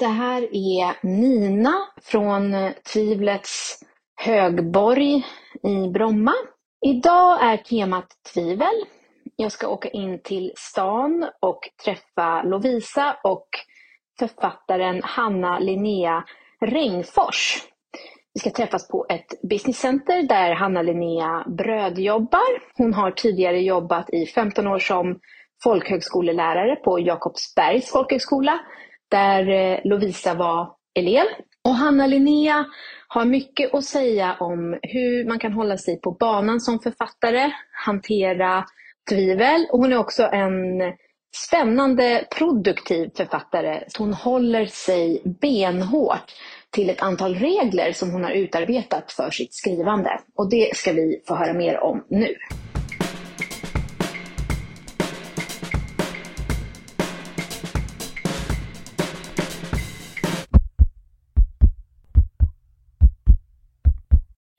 Det här är Nina från Tvivlets högborg i Bromma. Idag är temat tvivel. Jag ska åka in till stan och träffa Lovisa och författaren Hanna Linnea Regnfors. Vi ska träffas på ett businesscenter där Hanna Linnea brödjobbar. Hon har tidigare jobbat i 15 år som folkhögskolelärare på Jakobsbergs folkhögskola där eh, Lovisa var elev. Och Hanna Linnea har mycket att säga om hur man kan hålla sig på banan som författare, hantera tvivel och hon är också en spännande produktiv författare. Hon håller sig benhårt till ett antal regler som hon har utarbetat för sitt skrivande. Och det ska vi få höra mer om nu.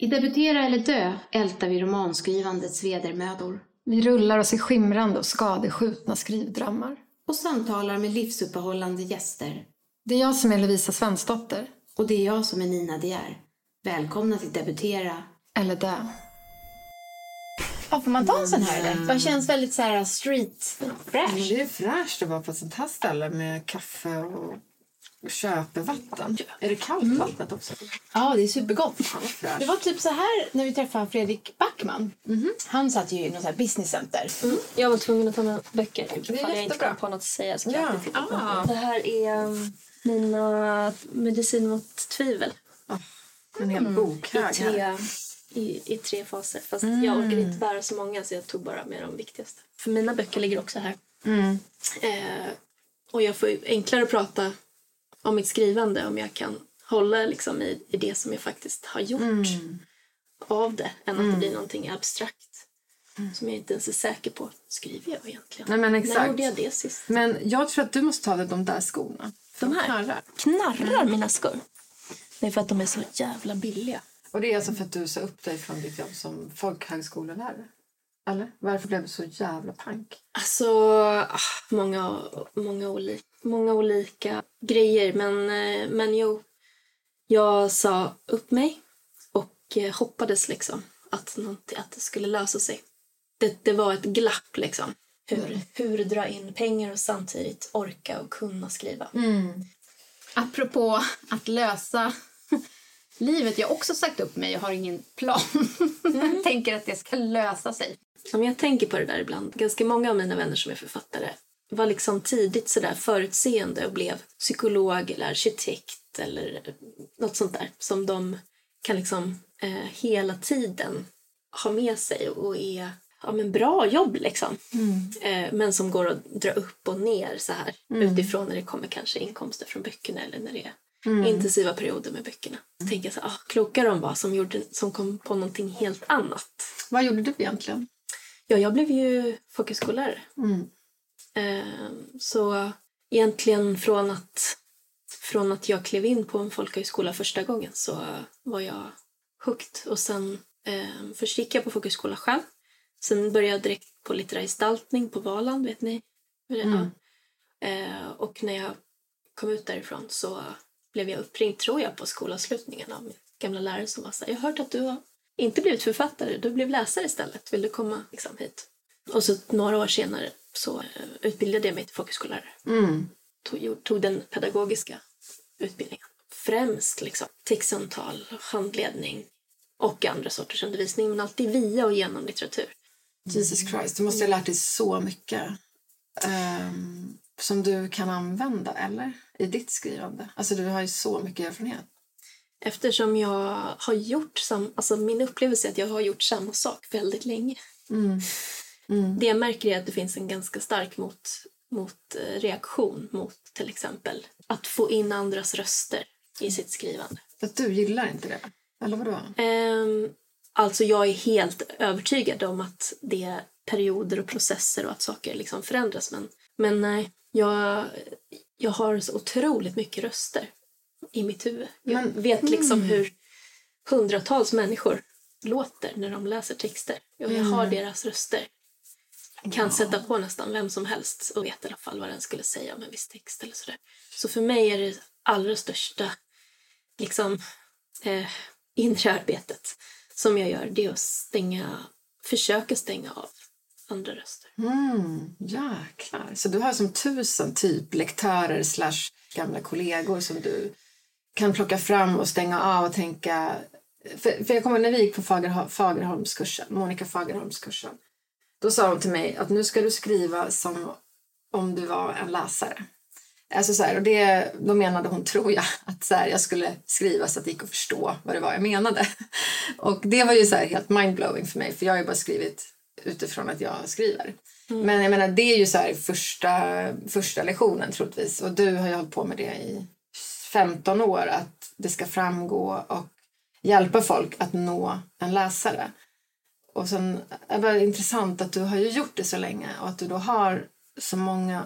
I Debutera eller dö ältar vi romanskrivandets vedermödor. Vi rullar oss i skimrande och skadeskjutna skrivdrömmar. Och samtalar med livsuppehållande gäster. Det är jag som är Lovisa Svensdotter. Och det är jag som är Nina De är. Välkomna till Debutera. Eller dö. Ja, får man ta en sån här eller? Det känns väldigt så här street Men fresh. det är fräscht att vara på ett sånt här ställe med kaffe och köpevatten. Är det kallt vattnet också? Ja, det är supergott. Fräscht. Det var typ så här när vi träffade Fredrik Backman. Han satt ju i något så här businesscenter. Jag var tvungen att ta med böcker är ifall jag inte kom på något att säga. Så Ja. Ah. Det här är um, mina medicin mot tvivel En hel bokhög i här. tre, i, i tre faser. Fast jag orkade inte bära så många så jag tog bara med de viktigaste. För mina böcker ligger också här. Eh, och jag får ju enklare att prata om mitt skrivande om jag kan hålla liksom i, i det som jag faktiskt har gjort av det än att det blir någonting abstrakt som jag inte ens är säker på. Skriver jag egentligen? Nej, men När exakt. gjorde jag det sist? Men jag tror att du måste ta dig de där skorna. De här? knarrar. Knarrar mina skor? Det är för att de är så jävla billiga. Och det är alltså för att du sa upp dig från ditt jobb som folkhögskolelärare? Eller? Varför blev du så jävla pank? Alltså, ah, många, många, oli, många olika grejer. Men, eh, men jo, jag sa upp mig och eh, hoppades liksom att, att det skulle lösa sig. Det, det var ett glapp liksom. Hur, hur dra in pengar och samtidigt orka och kunna skriva. Apropå att lösa livet. Jag har också sagt upp mig och har ingen plan. Jag tänker att det ska lösa sig. Om jag tänker på det där ibland, ganska många av mina vänner som är författare var liksom tidigt sådär förutseende och blev psykolog eller arkitekt eller något sånt där som de kan liksom eh, hela tiden ha med sig och är ja, men bra jobb liksom. Eh, men som går att dra upp och ner så här utifrån när det kommer kanske inkomster från böckerna eller när det är intensiva perioder med böckerna. Så tänker jag så här, ah, kloka de var som, gjorde, som kom på någonting helt annat. Vad gjorde du egentligen? Ja, jag blev ju folkhögskollärare. Eh, så egentligen från att, från att jag klev in på en folkhögskola första gången så var jag hooked. Och sen eh, först gick jag på folkhögskola själv. Sen började jag direkt på litterär gestaltning på Valand, vet ni? Ja. Eh, och när jag kom ut därifrån så blev jag uppringd, tror jag, på skolavslutningen av min gamla lärare som var så här, jag har hört att du har inte blivit författare, du blev läsare istället. Vill du komma liksom, hit? Och så några år senare så eh, utbildade jag mig till folkhögskollärare. Tog, tog den pedagogiska utbildningen. Främst liksom, textsamtal, handledning och andra sorters undervisning, men alltid via och genom litteratur. Jesus Christ, du måste ha lärt dig så mycket ehm, som du kan använda, eller? I ditt skrivande. Alltså du har ju så mycket erfarenhet. Eftersom jag har gjort sam, alltså min upplevelse är att jag har gjort samma sak väldigt länge. Det jag märker är att det finns en ganska stark mot, mot eh, reaktion mot till exempel att få in andras röster i sitt skrivande. Att du gillar inte det? Eller vadå? Ehm, alltså jag är helt övertygad om att det är perioder och processer och att saker liksom förändras. Men, men nej, jag, jag har så otroligt mycket röster i mitt huvud. Jag Men- vet liksom hur hundratals människor låter när de läser texter. Och jag har deras röster. Jag kan sätta på nästan vem som helst och vet i alla fall vad den skulle säga om en viss text eller sådär. Så för mig är det allra största liksom, eh, inre arbetet som jag gör det är att stänga, försöka stänga av andra röster. Mm, jäklar. Så du har som tusen typ lektörer slash gamla kollegor som du kan plocka fram och stänga av och tänka... För, för jag kommer när vi gick på Fagerho Fagerholmskursen, Monica Fagerholmskursen, då sa hon till mig att nu ska du skriva som om du var en läsare. Alltså så här, och det, då menade hon, tror jag, att så här, jag skulle skriva så att det gick att förstå vad det var jag menade. Och det var ju så här helt mindblowing för mig, för jag har ju bara skrivit utifrån att jag skriver. Mm. Men jag menar, det är ju så här första, första lektionen troligtvis. Och du har ju hållit på med det i 15 år, att det ska framgå och hjälpa folk att nå en läsare. Och sen är det intressant att du har ju gjort det så länge och att du då har så många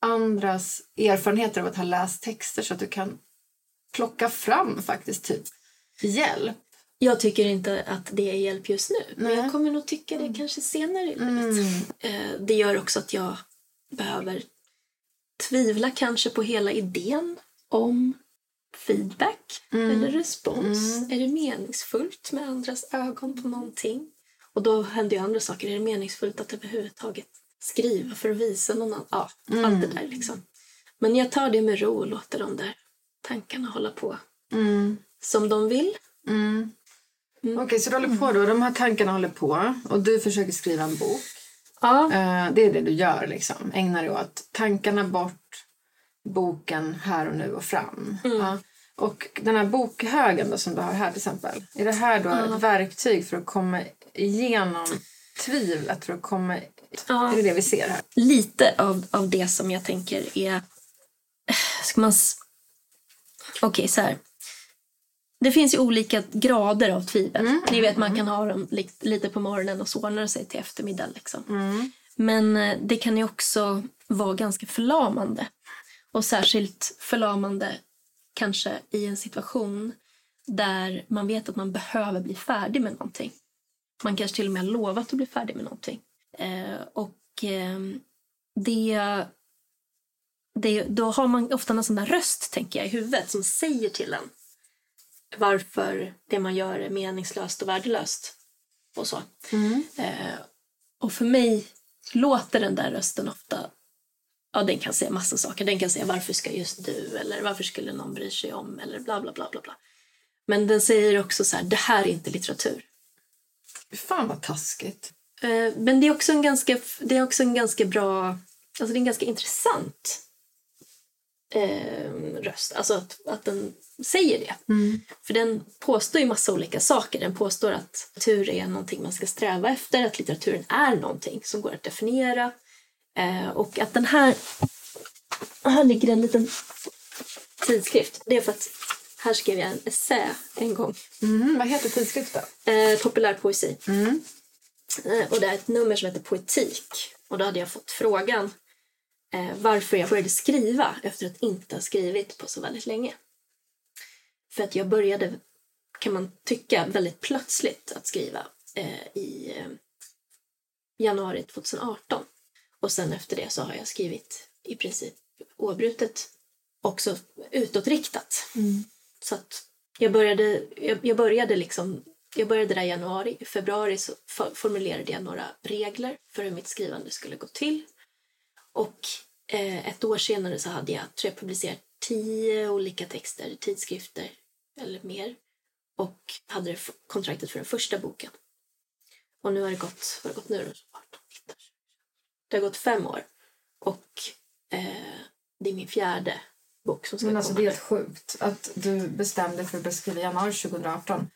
andras erfarenheter av att ha läst texter så att du kan plocka fram faktiskt typ hjälp. Jag tycker inte att det är hjälp just nu, Nej. men jag kommer nog tycka det kanske senare i livet. Mm. Det gör också att jag behöver tvivla kanske på hela idén om feedback mm. eller respons. Mm. Är det meningsfullt med andras ögon på någonting? Och då händer ju andra saker. Är det meningsfullt att överhuvudtaget skriva för att visa någon annan? Ja, mm. allt det där liksom. Men jag tar det med ro och låter de där tankarna hålla på mm. som de vill. Mm. Mm. Okej, okay, så du håller på då. De här tankarna håller på och du försöker skriva en bok. Ja. Uh, det är det du gör liksom. Ägnar dig åt tankarna bort, boken här och nu och fram. Mm. Uh. Och den här bokhögen då, som du har här till exempel. Är det här då uh. ett verktyg för att komma igenom tvivlet? För att komma... Ja. Är det det vi ser här? Lite av, av det som jag tänker är... Ska man... Okej, okay, så här. Det finns ju olika grader av tvivel. Mm. Ni vet, man kan ha dem lite på morgonen och så ordnar det sig till eftermiddag. Liksom. Mm. Men eh, det kan ju också vara ganska förlamande. Och särskilt förlamande kanske i en situation där man vet att man behöver bli färdig med någonting. Man kanske till och med har lovat att bli färdig med någonting. Eh, och eh, det, det, då har man ofta en sån där röst, tänker jag, i huvudet som säger till en varför det man gör är meningslöst och värdelöst. Och så. Mm. Eh, och för mig låter den där rösten ofta Ja, den kan säga massa saker. Den kan säga varför ska just du eller varför skulle någon bry sig om eller bla bla bla bla bla. Men den säger också så här, det här är inte litteratur. Fan vad taskigt. Eh, men det är också en ganska, det är också en ganska bra, alltså det är en ganska intressant eh, röst. Alltså att, att den säger det. Mm. För den påstår ju massa olika saker. Den påstår att litteratur är någonting man ska sträva efter, att litteraturen är någonting som går att definiera. Eh, och att den här... Här ligger en liten tidskrift. Det är för att här skrev jag en essä en gång. Mm, vad heter tidskriften? Eh, populär poesi. Mm. Eh, och det är ett nummer som heter Poetik. Och då hade jag fått frågan eh, varför jag började skriva efter att inte ha skrivit på så väldigt länge. För att jag började, kan man tycka, väldigt plötsligt att skriva eh, i eh, januari 2018. Och sen efter det så har jag skrivit i princip oavbrutet, också utåtriktat. Mm. Så att jag började, jag, jag, började liksom, jag började där i januari. I februari så formulerade jag några regler för hur mitt skrivande skulle gå till. Och eh, ett år senare så hade jag, tror jag, publicerat tio olika texter tidskrifter eller mer och hade kontraktet för den första boken. Och nu har det gått, vad har det gått nu? Det har gått fem år och eh, det är min fjärde bok som ska Men alltså det är helt sjukt att du bestämde för att skriva i januari 2018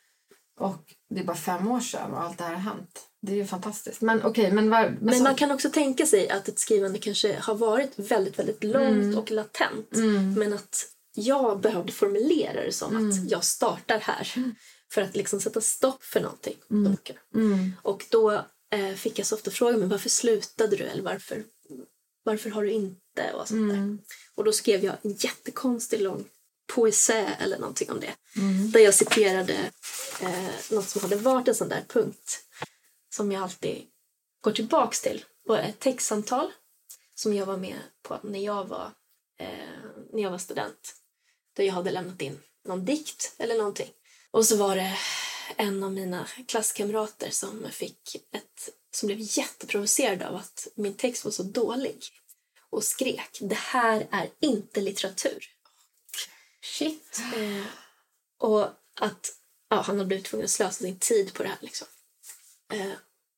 och det är bara fem år sedan och allt det här har hänt. Det är ju fantastiskt. Men okay, men, var, men, men man kan också tänka sig att ett skrivande kanske har varit väldigt, väldigt långt mm. och latent. Mm. Men att jag behövde formulera det som mm. att jag startar här mm. för att liksom sätta stopp för någonting. Mm. mm. Och då eh, fick jag så ofta frågan men varför slutade du eller varför, varför har du inte? Och, sånt mm. och då skrev jag en jättekonstig lång poesä eller någonting om det. Mm. Där jag citerade eh, något som hade varit en sån där punkt som jag alltid går tillbaks till. På ett textsamtal som jag var med på när jag var, eh, när jag var student. där jag hade lämnat in någon dikt eller någonting. Och så var det en av mina klasskamrater som fick ett som blev jätteprovocerad av att min text var så dålig och skrek det här är inte litteratur. Shit. Eh, och att ja, han hade blivit tvungen att slösa sin tid på det här. Liksom. Eh,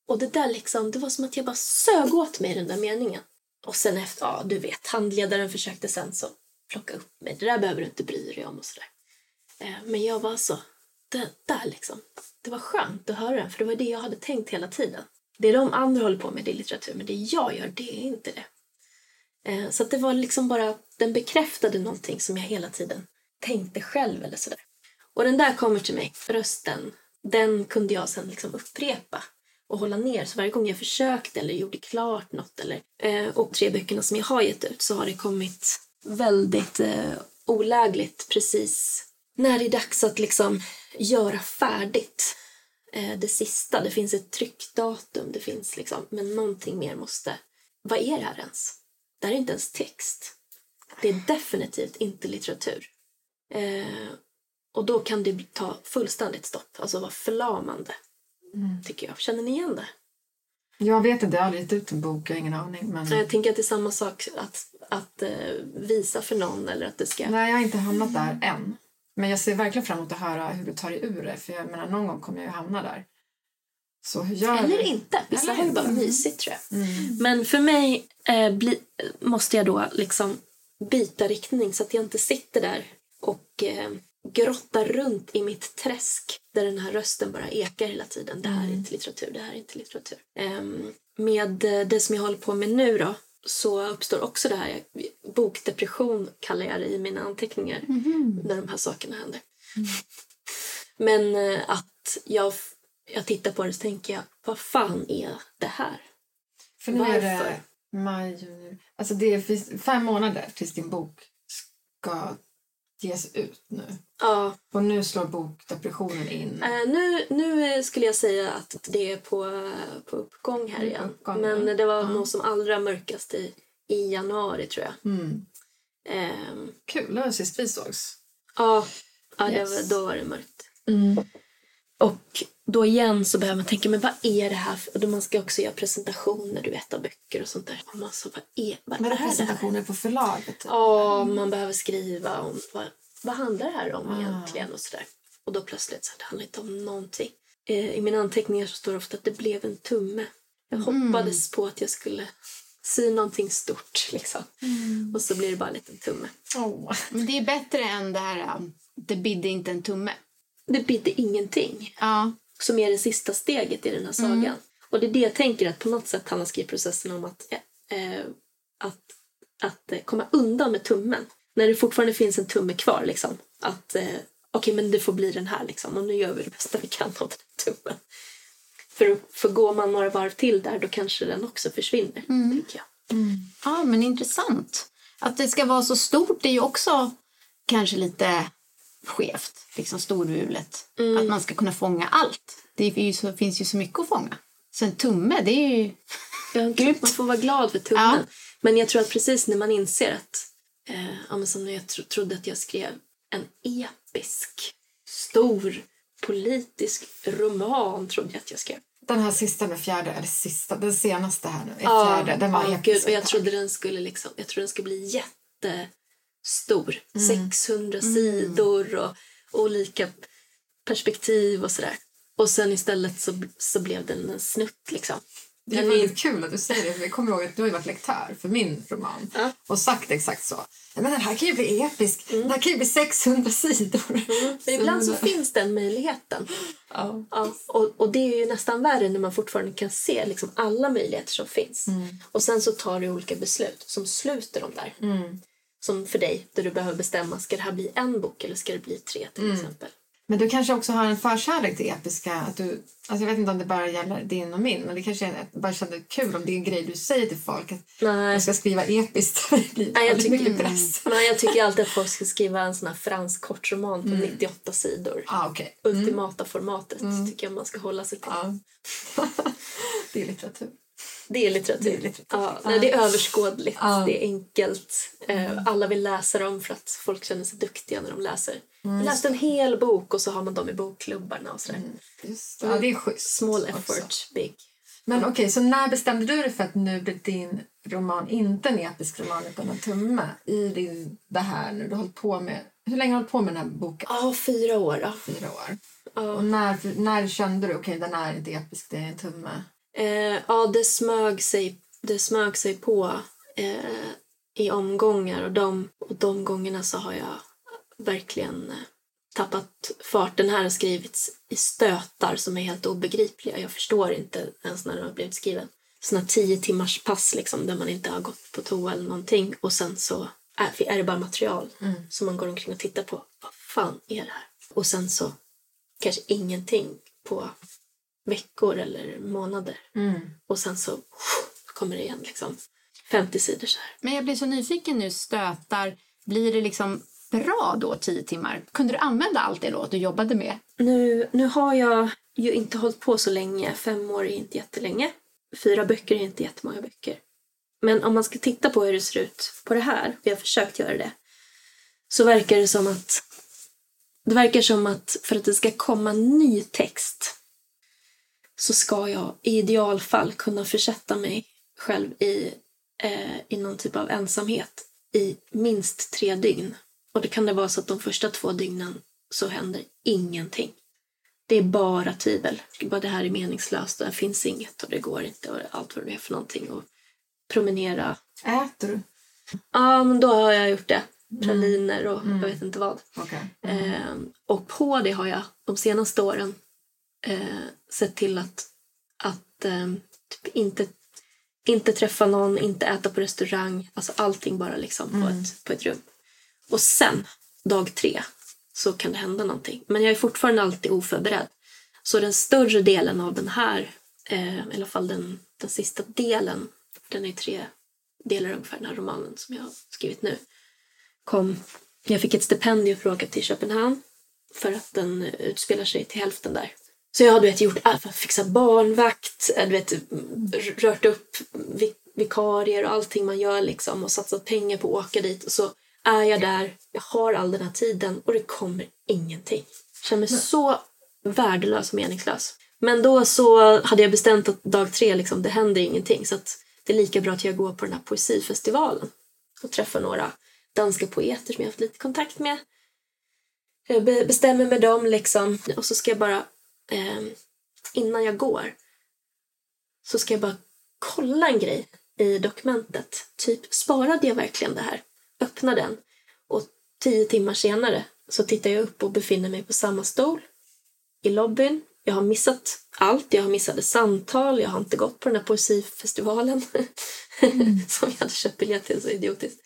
och det där liksom, det var som att jag bara sög åt mig den där meningen. Och sen efter, ja du vet, handledaren försökte sen så plocka upp mig. Det där behöver du inte bry dig om och sådär. Eh, men jag var så, det där liksom. Det var skönt att höra den, för det var det jag hade tänkt hela tiden. Det de andra håller på med det är litteratur men det jag gör det är inte det. Eh, så att det var liksom bara, den bekräftade någonting som jag hela tiden tänkte själv eller sådär. Och den där kommer till mig, rösten, den kunde jag sen liksom upprepa och hålla ner. Så varje gång jag försökte eller gjorde klart något eller eh, och tre böckerna som jag har gett ut så har det kommit väldigt eh, olägligt precis när det är dags att liksom göra färdigt eh, det sista. Det finns ett tryckdatum, det finns liksom, men någonting mer måste... Vad är det här ens? Det här är inte ens text. Det är definitivt inte litteratur. Eh, och då kan det ta fullständigt stopp, alltså vara förlamande. Tycker jag. Känner ni igen det? Jag vet inte, jag har aldrig gett ut en bok, jag har ingen aning. Men... Jag tänker att det är samma sak att, att eh, visa för någon eller att det ska... Nej, jag har inte hamnat där än. Men jag ser verkligen fram emot att höra hur du tar dig ur det. För jag menar, någon gång kommer jag ju hamna där. Så hur gör Eller du? inte. Vissa har ju bara Mm. mysigt tror jag. Men för mig eh, bli, måste jag då liksom byta riktning så att jag inte sitter där och eh, grottar runt i mitt träsk där den här rösten bara ekar hela tiden. Det här är inte litteratur, det här är inte litteratur. Ehm, med eh, det som jag håller på med nu då så uppstår också det här, bokdepression kallar jag det i mina anteckningar när de här sakerna händer. Men eh, att jag, jag tittar på det så tänker jag, vad fan är det här? För nu är det maj, juni. Alltså det finns fem månader tills din bok ska ges ut nu. Ja, Och nu slår bokdepressionen in. eh, nu, nu eh, skulle jag säga att det är på, på uppgång här På igen. uppgång, Men det var Ja. nog som allra mörkast i, i januari tror jag. Mm. Ehm, Kul, det var sist vi sågs. ja, ja Yes. var, då var det mörkt. Mm. Och då igen så behöver man tänka, men vad är det här? Och då man ska också göra presentationer, du vet, av böcker och sånt där. Och man så, vad är, vad Men är det det här? presentationer på förlaget? Typ. Ja, man behöver skriva om vad, vad handlar det här om Ah. egentligen och sådär. Och då plötsligt så det handlar inte om någonting. Eh, I mina anteckningar så står det ofta att det blev en tumme. Jag Mm. hoppades på att jag skulle sy någonting stort liksom. Mm. Och så blir det bara en liten tumme. Åh. Men det är bättre än det här um, det bidde inte en tumme. Det bidde ingenting. Ja. Som är det sista steget i den här Mm. sagan. Och det är det jag tänker att på något sätt handlar skrivprocessen om att, eh, att, att eh, komma undan med tummen. När det fortfarande finns en tumme kvar liksom. Att eh, okej men det får bli den här liksom. Och nu gör vi det bästa vi kan av den här tummen. För, för går man några varv till där då kanske den också försvinner. Tänker jag. ja, men intressant. Att det ska vara så stort är ju också kanske lite skevt, liksom storvulet. Att man ska kunna fånga allt. Det så, finns ju så mycket att fånga. Så en tumme, det är ju... Jag tror att man får vara glad för tummen. Men jag tror att precis när man inser att, eh, ja, som när jag tro, trodde att jag skrev en episk, stor, politisk roman, trodde jag att jag skrev. Den här sista med fjärde, eller sista, den senaste här nu, är Ja, fjärde. Den var ja, episk. gud, och jag trodde den skulle liksom, jag trodde den skulle bli jättestor. 600 sidor och olika perspektiv och sådär. Och sen istället så, så blev den en snutt liksom. Det är väldigt kul att du säger det. för Jag kommer ihåg att du har varit lektör för min roman Ja. och sagt exakt så. "Ja, Men den här kan ju bli episk. Den här kan ju bli 600 sidor. Men ibland så finns den möjligheten. Ja. Ja, och, och det är ju nästan värre när man fortfarande kan se liksom alla möjligheter som finns. Och sen så tar du olika beslut som sluter de där. Som för dig, där du behöver bestämma, ska det här bli en bok eller ska det bli tre till exempel? Men du kanske också har en förkärlek till episka. Att du, alltså jag vet inte om det bara gäller din och min, men det kanske är bara känner kul om det är en grej du säger till folk. Att Nej. jag ska skriva episkt. Nej, jag tycker- mycket press. Men jag tycker alltid att folk ska skriva en sån här fransk kortroman på 98 sidor. Ah, okej. Ultimata formatet tycker jag man ska hålla sig till. Ja. det är litteratur. Det är litteratur. Det är litteratur. Ja, nej, det är överskådligt, Ja. det är enkelt. Eh, Alla vill läsa dem för att folk känner sig duktiga när de läser. Jag läste en hel bok och så har man dem i bokklubbarna och sådär. Just det. Ja, det är schysst. Small också. effort, big. Men okej, så när bestämde du dig för att nu blir din roman inte en episk roman utan en tumme i din, det här nu du har på med? Hur länge har du hållit på med den här boken? Ja, fyra år då. Fyra år. Ja. Och när, när kände du okej den är inte episk, det är en tumme? Eh, ja, det smög sig, det smög sig på eh, i omgångar och de, och de gångerna så har jag verkligen eh, tappat fart. Den här har skrivits i stötar som är helt obegripliga. Jag förstår inte ens när den har blivit skriven. Såna tio timmars pass liksom, där man inte har gått på toa eller någonting och sen så är, det bara material som man går omkring och tittar på. Vad fan är det här? Och sen så kanske ingenting på veckor eller månader. Och sen så kommer det igen liksom. 50 sidor så här. Men jag blir så nyfiken nu, stötar. Blir det liksom bra då, tio timmar? Kunde du använda allt det då du jobbade med? Nu, nu har jag ju inte hållit på så länge. Fem år är inte jättelänge. Fyra böcker är inte jättemånga böcker. Men om man ska titta på hur det ser ut på det här, vi har försökt göra det, så verkar det som att det verkar som att för att det ska komma ny text så ska jag i idealfall kunna försätta mig själv i, eh, i någon typ av ensamhet i minst tre dygn. Och det kan det vara så att de första två dygnen så händer ingenting. Det är bara tvivel. Bara det här är meningslöst och det finns inget och det går inte och allt vad det är för någonting. Och promenera. Äter du? Ja, men då har jag gjort det. Praliner och jag vet inte vad. Okej. Eh, och på det har jag de senaste åren eh, sett till att, att eh, typ inte, inte träffa någon, inte äta på restaurang. Alltså allting bara liksom på, ett, på ett rum. Och sen, dag tre, så kan det hända någonting. Men jag är fortfarande alltid oförberedd. Så den större delen av den här, eh, i alla fall den, den sista delen, den är tre delar ungefär, den här romanen som jag har skrivit nu, kom... Jag fick ett stipendium för att åka till Köpenhamn för att den utspelar sig till hälften där. Så jag har du vet, gjort allt för att fixa barnvakt, eh, du vet, rört upp vi- vikarier och allting man gör liksom och satsat pengar på att åka dit. Och så är jag där, jag har all den här tiden och det kommer ingenting. Jag känner mig så värdelös och meningslös. Men då så hade jag bestämt att dag tre, liksom, det händer ingenting. Så det är lika bra att jag går på den här poesifestivalen och träffar några danska poeter som jag har haft lite kontakt med. Jag be- bestämmer med dem liksom. Och så ska jag bara, eh, innan jag går, så ska jag bara kolla en grej i dokumentet. Typ, sparade jag verkligen det här? Öppna den. Och tio timmar senare så tittar jag upp och befinner mig på samma stol i lobbyn. Jag har missat allt. Jag har missade samtal. Jag har inte gått på den här poesifestivalen som jag hade köpt biljett till. Så idiotiskt.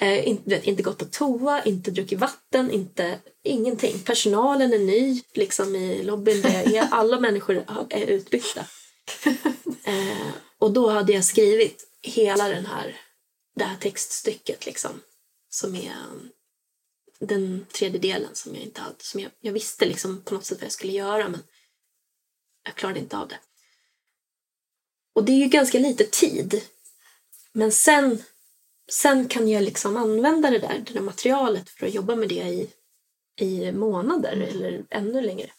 Eh, inte, vet, inte gått på toa, inte druckit vatten, inte, ingenting. Personalen är ny liksom, i lobbyn. Där är. Alla människor är utbytta. Eh, och då hade jag skrivit hela den här, det här textstycket liksom, som är den tredje delen som jag inte hade. Som jag, jag visste liksom på något sätt vad jag skulle göra men jag klarade inte av det. Och det är ju ganska lite tid. Men sen, sen kan jag liksom använda det där, det där materialet för att jobba med det i, i månader eller ännu längre.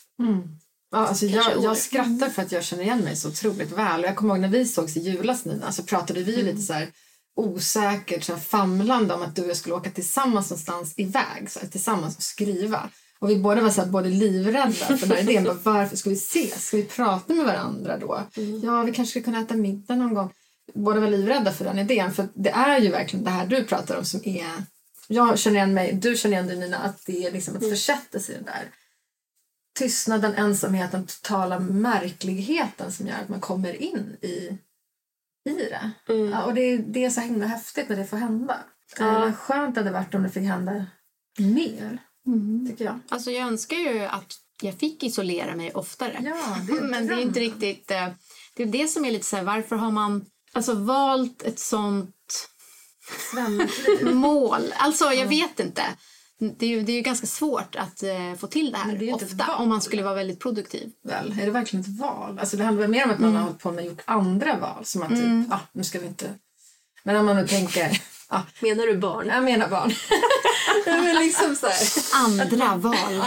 Ja, alltså jag, jag skrattar för att jag känner igen mig så otroligt väl. Och jag kommer ihåg när vi sågs i julas Nina så pratade vi ju lite så här osäkert så här famlande om att du och jag skulle åka tillsammans någonstans iväg, så här, tillsammans och skriva. Och vi båda var så här, både livrädda för den här idén. Bara, varför ska vi ses? Ska vi prata med varandra då? Ja, vi kanske ska kunna äta middag någon gång. Båda var livrädda för den idén. För det är ju verkligen det här du pratar om som är... Jag känner igen mig, du känner igen dig Nina, att det är liksom att försätta sig i den där tystnaden, ensamheten, totala märkligheten som gör att man kommer in i, i det. Ja, och det, det är så himla häftigt när det får hända. Ja. Ja. Skönt hade det varit om det fick hända mer, tycker jag. Alltså jag önskar ju att jag fick isolera mig oftare. Ja, det är Men det är inte riktigt... eh, Det är det som är lite så här, varför har man alltså valt ett sånt mål? Alltså jag vet inte. det är ju, det är ju ganska svårt att eh, få till det här det är ju inte ofta om man skulle vara väldigt produktiv. Väl? Är det verkligen ett val? Alltså det handlar mer om att man har hållit på med gjort andra val. Som att typ, ah, nu ska vi inte... Men om man nu tänker... Ah, Menar du barn? jag menar barn. Men liksom så här. Andra val.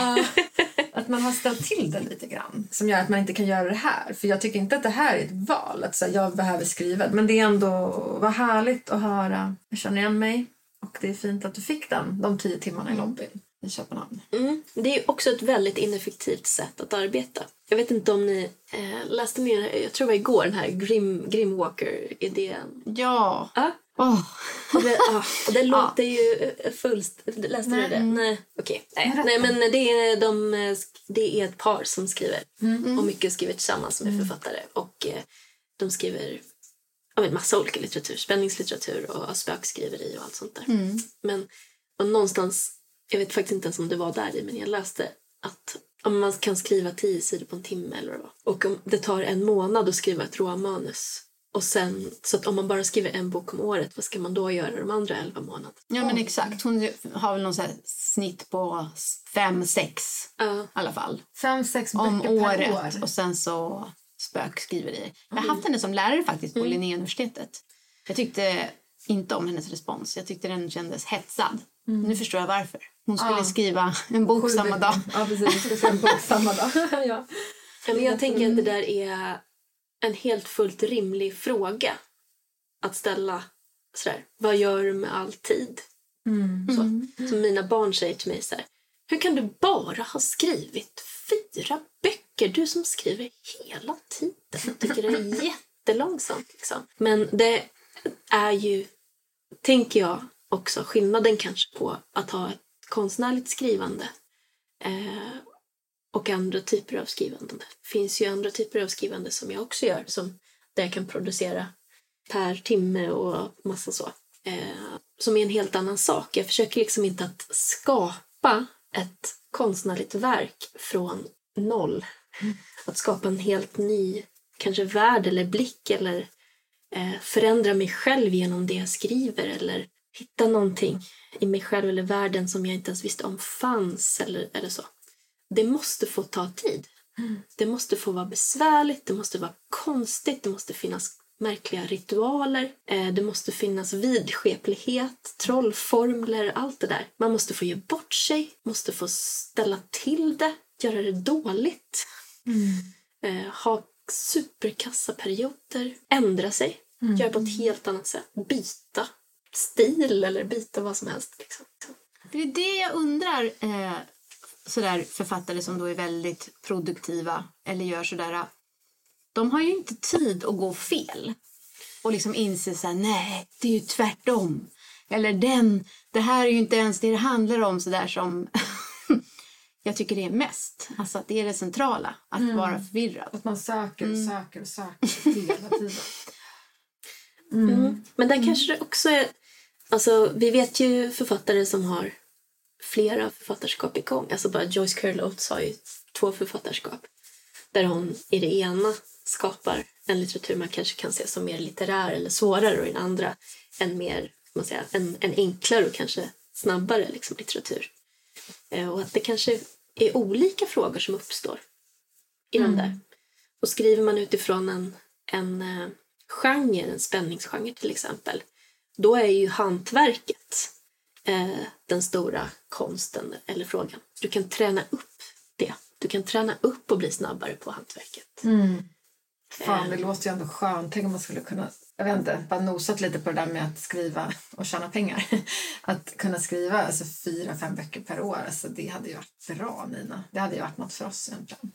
Att man har ställt till det lite grann. Som gör att man inte kan göra det här. För jag tycker inte att det här är ett val. Att så här, jag behöver skriva. Men det är ändå vad härligt att höra. Jag känner igen mig. Och det är fint att du fick den. De tio timmarna i lobbyn i Köpenhamn. Mm. Det är också ett väldigt ineffektivt sätt att arbeta. Jag vet inte om ni eh, läste mer, jag tror det var igår, den här Grim, Grimwalker-idén. Ja. Ja, Åh. och det, ah, och det låter ju eh, fullst... Läste du det? Nej. Okej. Nej. Nej, men det är, de, eh, det är ett par som skriver. Och mycket skriver tillsammans som är författare. Och eh, de skriver ja, men massa olika litteratur. Spänningslitteratur och spökskriveri och allt sånt där. Men och någonstans, jag vet faktiskt inte ens om det var där i, men jag läste att om man kan skriva tio sidor på en timme eller vad. Och om det tar en månad att skriva ett råmanus. Och sen, så att om man bara skriver en bok om året, vad ska man då göra de andra elva månaderna? Ja, men exakt. Hon har väl någon så här snitt på fem, sex Ja. i alla fall. Fem, sex Om böcker per året. år. Och sen så spökskriveri. Jag har haft henne som lärare faktiskt på Linnéuniversitetet. Jag tyckte inte om hennes respons. Jag tyckte den kändes hetsad. Nu förstår jag varför. Hon skulle Ja. skriva en bok Sju samma dag. Ja, precis. Vi ska se en bok samma dag. ja. Ja, men jag tänker att det där är en helt fullt rimlig fråga att ställa. Sådär, vad gör du med all tid? Så, som mina barn säger till mig så här, hur kan du bara ha skrivit fyra böcker? Du som skriver hela tiden. Jag tycker det är jättelångsamt. Liksom. Men det är ju, tänker jag också, skillnaden kanske på att ha ett konstnärligt skrivande eh, och andra typer av skrivande. Det finns ju andra typer av skrivande som jag också gör, som där jag kan producera per timme och massa så. Eh, som är en helt annan sak. Jag försöker liksom inte att skapa ett konstnärligt verk från noll. Att skapa en helt ny kanske värld eller blick eller eh, förändra mig själv genom det jag skriver eller hitta någonting i mig själv eller världen som jag inte ens visste om fanns eller, eller så. Det måste få ta tid. Det måste få vara besvärligt, det måste vara konstigt, det måste finnas märkliga ritualer, eh, det måste finnas vidskeplighet, trollformler, allt det där. Man måste få ge bort sig, måste få ställa till det, göra det dåligt, eh, ha superkassa perioder, ändra sig, göra på ett helt annat sätt, byta stil eller byta vad som helst. Liksom. Det är det jag undrar, eh, sådär författare som då är väldigt produktiva eller gör sådär. De har ju inte tid att gå fel och liksom inse så här, nej, det är ju tvärtom. Eller den, det här är ju inte ens det det handlar om sådär som jag tycker det är mest. Alltså att det är det centrala, att vara förvirrad. Att man söker och söker och söker hela tiden. Mm. Men där kanske det också är... Alltså, vi vet ju författare som har flera författarskap igång. Alltså bara Joyce Carol Oates har ju två författarskap. Där hon i det ena skapar en litteratur man kanske kan se som mer litterär eller svårare och i den andra en mer, man säga, en, en enklare och kanske snabbare liksom, litteratur. Eh, och att det kanske är olika frågor som uppstår i de där. Och skriver man utifrån en, en eh, genre, en spänningsgenre till exempel, då är ju hantverket eh, den stora konsten eller frågan. Du kan träna upp det. Du kan träna upp och bli snabbare på hantverket. Fan, det låter ju ändå skönt. Tänk om man skulle kunna, jag vet inte, bara nosat lite på det där med att skriva och tjäna pengar. Att kunna skriva alltså, fyra, fem böcker per år, alltså, det hade ju varit bra Nina. Det hade ju varit något för oss egentligen.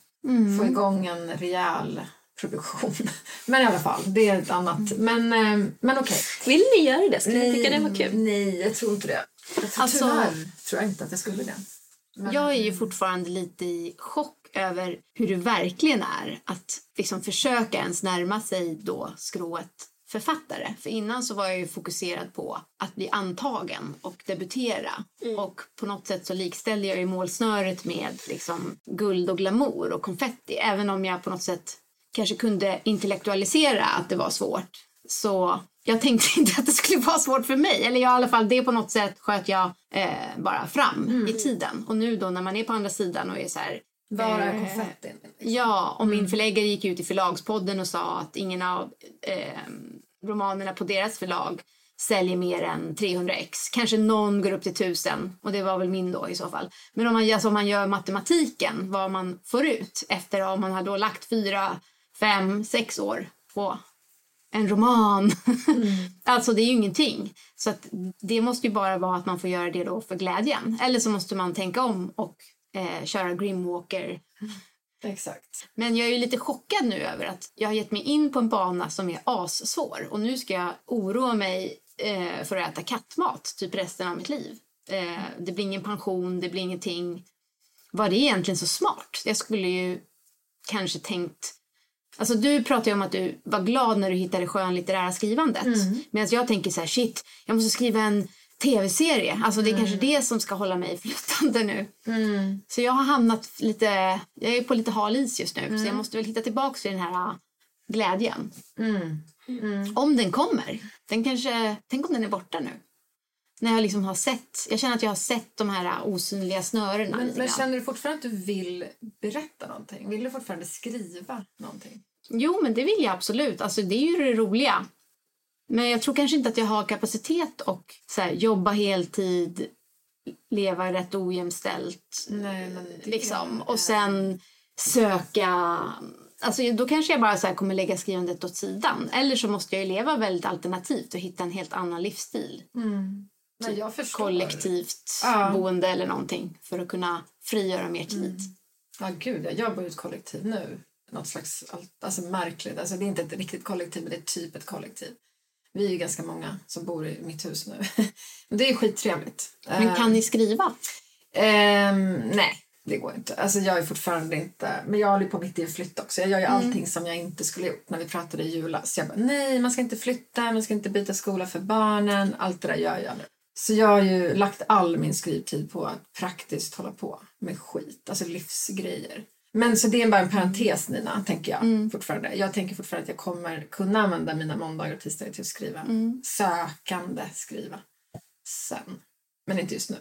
Få igång en rejäl produktion. Men i alla fall, det är ett annat. Men, eh, men okej. Vill ni göra det? Skulle ni tycka det var kul? Nej, jag tror inte det. Jag tror, Alltså- tyvärr tror jag inte att jag skulle det. Men, Jag är ju fortfarande lite i chock över hur det verkligen är att liksom försöka ens närma sig då skrået författare. För innan så var jag ju fokuserad på att bli antagen och debutera. Och på något sätt så likställde jag ju målsnöret med liksom guld och glamour och konfetti. Även om jag på något sätt kanske kunde intellektualisera att det var svårt så jag tänkte inte att det skulle vara svårt för mig. Eller jag, i alla fall, det på något sätt sköt jag eh, bara fram i tiden. Och nu då när man är på andra sidan och är så här... Är eh, konfettin? Ja, och min förläggare gick ut i förlagspodden och sa att ingen av eh, romanerna på deras förlag säljer mer än 300 ex. Kanske någon går upp till 1000 och det var väl min då i så fall. Men om man, alltså, om man gör matematiken, vad man får ut efter om man har då lagt fyra, fem, sex år på en roman. alltså det är ju ingenting. Så att det måste ju bara vara att man får göra det då för glädjen. Eller så måste man tänka om och eh, köra Grimwalker Exakt. men jag är ju lite chockad nu över att jag har gett mig in på en bana som är assvår och nu ska jag oroa mig eh, för att äta kattmat typ resten av mitt liv. Eh, det blir ingen pension, det blir ingenting. Var det egentligen så smart? Jag skulle ju kanske tänkt... Alltså du pratar ju om att du var glad när du hittade skönlitterära skrivandet. Medan jag tänker så här, shit, jag måste skriva en tv-serie. Alltså det är kanske det som ska hålla mig flytande nu. Så jag har hamnat lite, jag är på lite hal is just nu. Så jag måste väl hitta tillbaka till den här äh, glädjen. Om den kommer. Den kanske, tänk om den är borta nu. När jag liksom har sett, jag känner att jag har sett de här osynliga snörena Men, men känner du fortfarande att du vill berätta någonting? Vill du fortfarande skriva någonting? Jo, men det vill jag absolut. Alltså, det är ju det roliga. Men jag tror kanske inte att jag har kapacitet och så här, jobba heltid, leva rätt ojämställt. Nej, det liksom. Och sen söka... Alltså, då kanske jag bara så här, kommer lägga skrivandet åt sidan. Eller så måste jag ju leva väldigt alternativt och hitta en helt annan livsstil. Nej, jag. Kollektivt Ja. boende eller någonting för att kunna frigöra mer tid. Ja, gud, jag jobbar i ett kollektiv nu. Något slags allt- alltså märkligt. Alltså, det är inte ett riktigt kollektiv, men det är typ ett kollektiv. Vi är ju ganska många som bor i mitt hus nu. men det är skittrevligt. Men kan ni skriva? Ehm, nej, det går inte. Alltså jag är fortfarande inte... Men jag håller på mitt i en flytt också. Jag gör ju allting som jag inte skulle gjort när vi pratade i julas. Jag bara, nej, man ska inte flytta, man ska inte byta skola för barnen. Allt det där gör jag nu. Så jag har ju lagt all min skrivtid på att praktiskt hålla på med skit, alltså livsgrejer. Men så det är bara en parentes Nina, tänker jag fortfarande. Jag tänker fortfarande att jag kommer kunna använda mina måndagar och tisdagar till att skriva. Sökande skriva. Sen. Men inte just nu.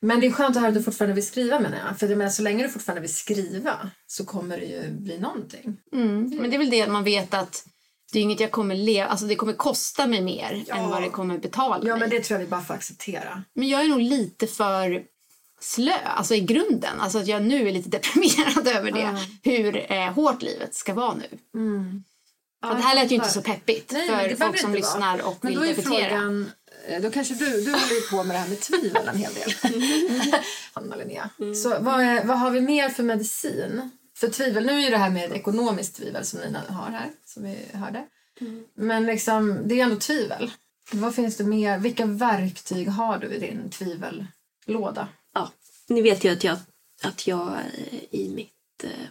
Men det är skönt att höra att du fortfarande vill skriva menar jag. För jag menar, så länge du fortfarande vill skriva så kommer det ju bli någonting. Mm. Men det är väl det att man vet att det är inget jag kommer leva, alltså det kommer kosta mig mer Ja. än vad det kommer betala Ja mig. men det tror jag vi bara får acceptera. Men jag är nog lite för slö, alltså i grunden. Alltså att jag nu är lite deprimerad över det. Hur eh, hårt livet ska vara nu. För det här lät ju inte så peppigt Nej, för folk som lyssnar och Men vill då är debutera. frågan, eh, då kanske du, du håller ju på med det här med tvivel en hel del. Anna Linnea. Så vad, vad har vi mer för medicin? För tvivel, nu är ju det här med ekonomiskt tvivel som Nina har här, som vi hörde. Men liksom, det är ändå tvivel. Vad finns det mer? Vilka verktyg har du i din tvivellåda? Ja, ni vet ju att jag, att jag eh, i mitt eh,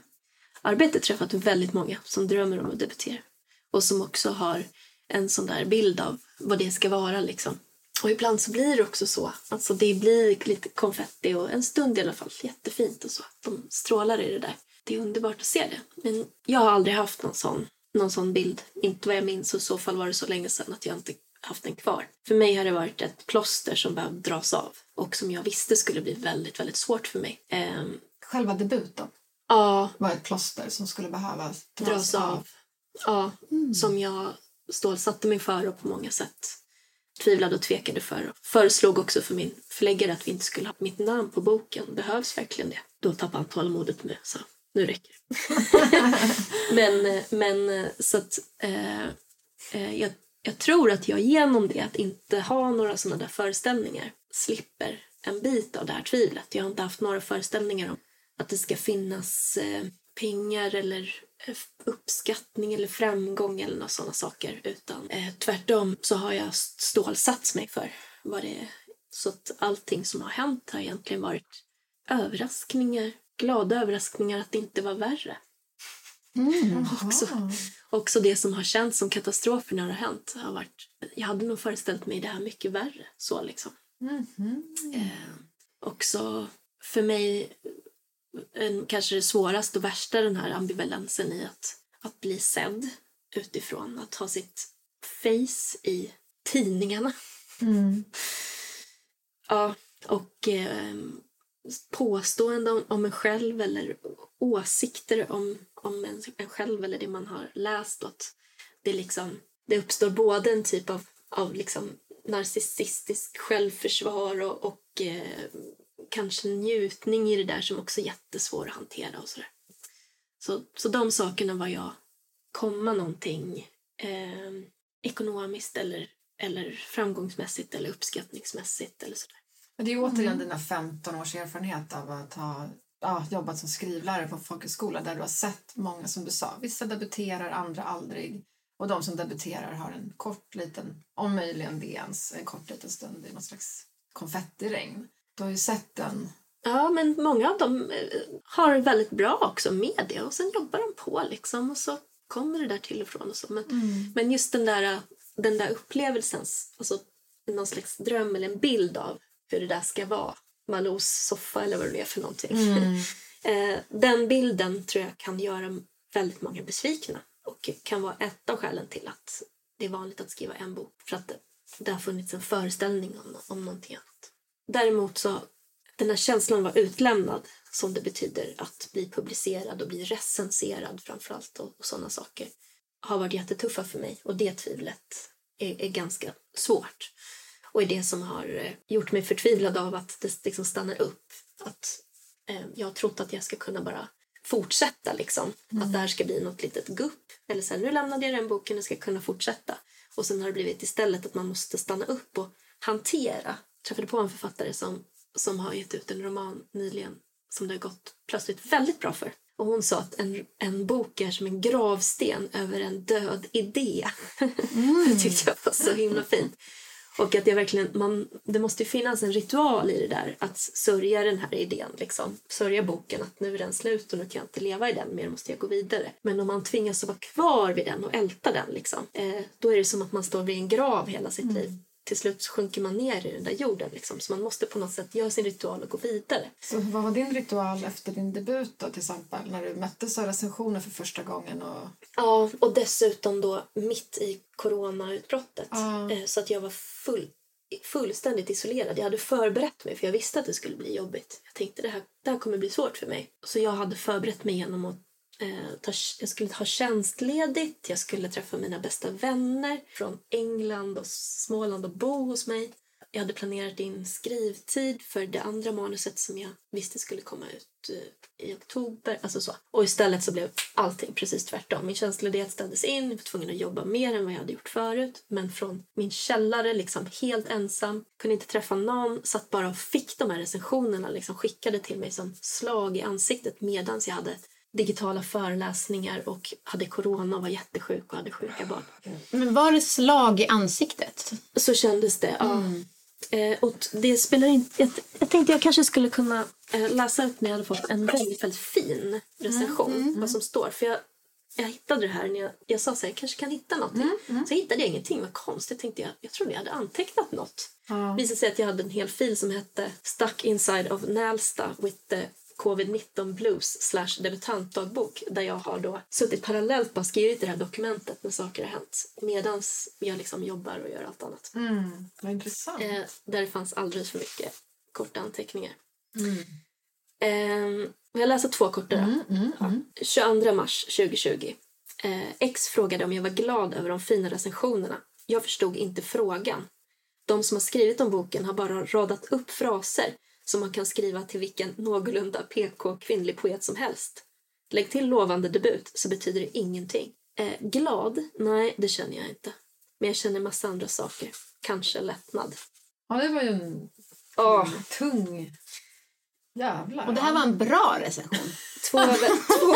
arbete träffat väldigt många som drömmer om att debutera. Och som också har en sån där bild av vad det ska vara. Liksom. Och ibland så blir det också så. Alltså det blir lite konfetti och en stund i alla fall jättefint och så. De strålar i det där. Det är underbart att se det. Men jag har aldrig haft någon sån, någon sån bild. Inte vad jag minns och i så fall var det så länge sedan att jag inte haft den kvar. För mig har det varit ett plåster som behövde dras av och som jag visste skulle bli väldigt, väldigt svårt för mig. Ehm, Själva debuten ja, var ett plåster som skulle behöva dras av. Ja, som jag stålsatte mig för och på många sätt tvivlade och tvekade för. Och föreslog också för min förläggare att vi inte skulle ha mitt namn på boken. Behövs verkligen det? Då tappade han tålamodet med så nu räcker det. men, men så att eh, eh, jag, jag tror att jag genom det att inte ha några sådana där föreställningar slipper en bit av det här tvivlet. Jag har inte haft några föreställningar om att det ska finnas eh, pengar eller eh, uppskattning eller framgång eller några sådana saker. Utan eh, tvärtom så har jag stålsatt mig för vad det är. Så att allting som har hänt har egentligen varit överraskningar. Glada överraskningar att det inte var värre. Också, också det som har känts som katastrofer när det har hänt har varit... Jag hade nog föreställt mig det här mycket värre. Så liksom. Eh, också för mig en, kanske det svåraste och värsta den här ambivalensen i att, att bli sedd utifrån. Att ha sitt face i tidningarna. Ja, och eh, påståenden om, om en själv eller åsikter om, om en, en själv eller det man har läst. Och att det, liksom, det uppstår både en typ av, av liksom narcissistisk självförsvar och, och eh, kanske njutning i det där som också är jättesvår att hantera. och så, där. så Så de sakerna var jag komma någonting eh, ekonomiskt eller, eller framgångsmässigt eller uppskattningsmässigt eller sådär. Men det är återigen dina 15 års erfarenhet av att ha ja, jobbat som skrivlärare på folkhögskola där du har sett många, som du sa, vissa debuterar, andra aldrig. Och de som debuterar har en kort liten, om möjligen det ens, en kort liten stund i någon slags konfettiregn. Du har ju sett den. Ja, men många av dem eh, har väldigt bra också med det och sen jobbar de på liksom och så kommer det där till och från och så. Men, men just den där, den där upplevelsen, alltså någon slags dröm eller en bild av hur det där ska vara. Malous soffa eller vad det är för någonting. Eh, den bilden tror jag kan göra väldigt många besvikna och kan vara ett av skälen till att det är vanligt att skriva en bok. För att det, har funnits en föreställning om, om någonting annat. Däremot så, den här känslan att vara utlämnad som det betyder att bli publicerad och bli recenserad framförallt och, och sådana saker har varit jättetuffa för mig och det tvivlet är, är ganska svårt och är det som har eh, gjort mig förtvivlad av att det liksom stannar upp. Att eh, jag har trott att jag ska kunna bara fortsätta liksom. Att det här ska bli något litet gupp. Eller sen nu lämnade jag den boken och ska kunna fortsätta. Och sen har det blivit istället att man måste stanna upp och hantera. Jag träffade på en författare som, som har gett ut en roman nyligen som det har gått plötsligt väldigt bra för. Och hon sa att en, en bok är som en gravsten över en död idé. det tyckte jag var så himla fint. Och att det verkligen, man, det måste finnas en ritual i det där. Att sörja den här idén. Liksom. Sörja boken, att nu är den slut och nu kan jag inte leva i den mer, måste jag gå vidare. Men om man tvingas att vara kvar vid den och älta den, liksom, eh, då är det som att man står vid en grav hela sitt liv. Till slut sjunker man ner i den där jorden. Liksom. Så man måste på något sätt göra sin ritual och gå vidare. Så vad var din ritual efter din debut då till exempel? När du möttes av recensioner för första gången? Och... Ja, och dessutom då mitt i coronautbrottet. Ja. Eh, Så att jag var full, fullständigt isolerad. Jag hade förberett mig för jag visste att det skulle bli jobbigt. Jag tänkte det här, det här kommer bli svårt för mig. Så jag hade förberett mig genom att eh, ta, jag skulle ha tjänstledigt, jag skulle träffa mina bästa vänner från England och Småland och bo hos mig. Jag hade planerat in skrivtid för det andra manuset som jag visste skulle komma ut eh, i oktober. Alltså så. Och istället så blev allting precis tvärtom. Min tjänstledighet ställdes in, jag var tvungen att jobba mer än vad jag hade gjort förut. Men från min källare, liksom helt ensam, kunde inte träffa någon, satt bara och fick de här recensionerna liksom skickade till mig som slag i ansiktet medan jag hade digitala föreläsningar och hade corona och var jättesjuk och hade sjuka barn. Men var det slag i ansiktet? Så kändes det, ja. Eh, och det spelar inte... Jag, jag tänkte jag kanske skulle kunna eh, läsa upp när jag hade fått en väldigt, väldigt fin recension. Vad som står. För jag, jag hittade det här när jag, jag sa så här, jag kanske kan hitta någonting. Så hittade jag ingenting. Vad konstigt tänkte jag. Jag trodde jag hade antecknat något. Det visade sig att jag hade en hel fil som hette Stuck inside of Nälsta with the covid-19 blues slash debutantdagbok där jag har då suttit parallellt och skrivit det här dokumentet när saker har hänt medan jag liksom jobbar och gör allt annat. Mm, vad intressant. Eh, där det fanns alldeles för mycket korta anteckningar. Eh, jag läser två korta då. Ja. 22 mars 2020. Eh, X frågade om jag var glad över de fina recensionerna. Jag förstod inte frågan. De som har skrivit om boken har bara radat upp fraser som man kan skriva till vilken någorlunda PK kvinnlig poet som helst. Lägg till lovande debut så betyder det ingenting. Eh, glad? Nej, det känner jag inte. Men jag känner massa andra saker. Kanske lättnad. Ja, det var ju en Åh, tung... Jävlar. Och det här var en bra recension. två, vä- två,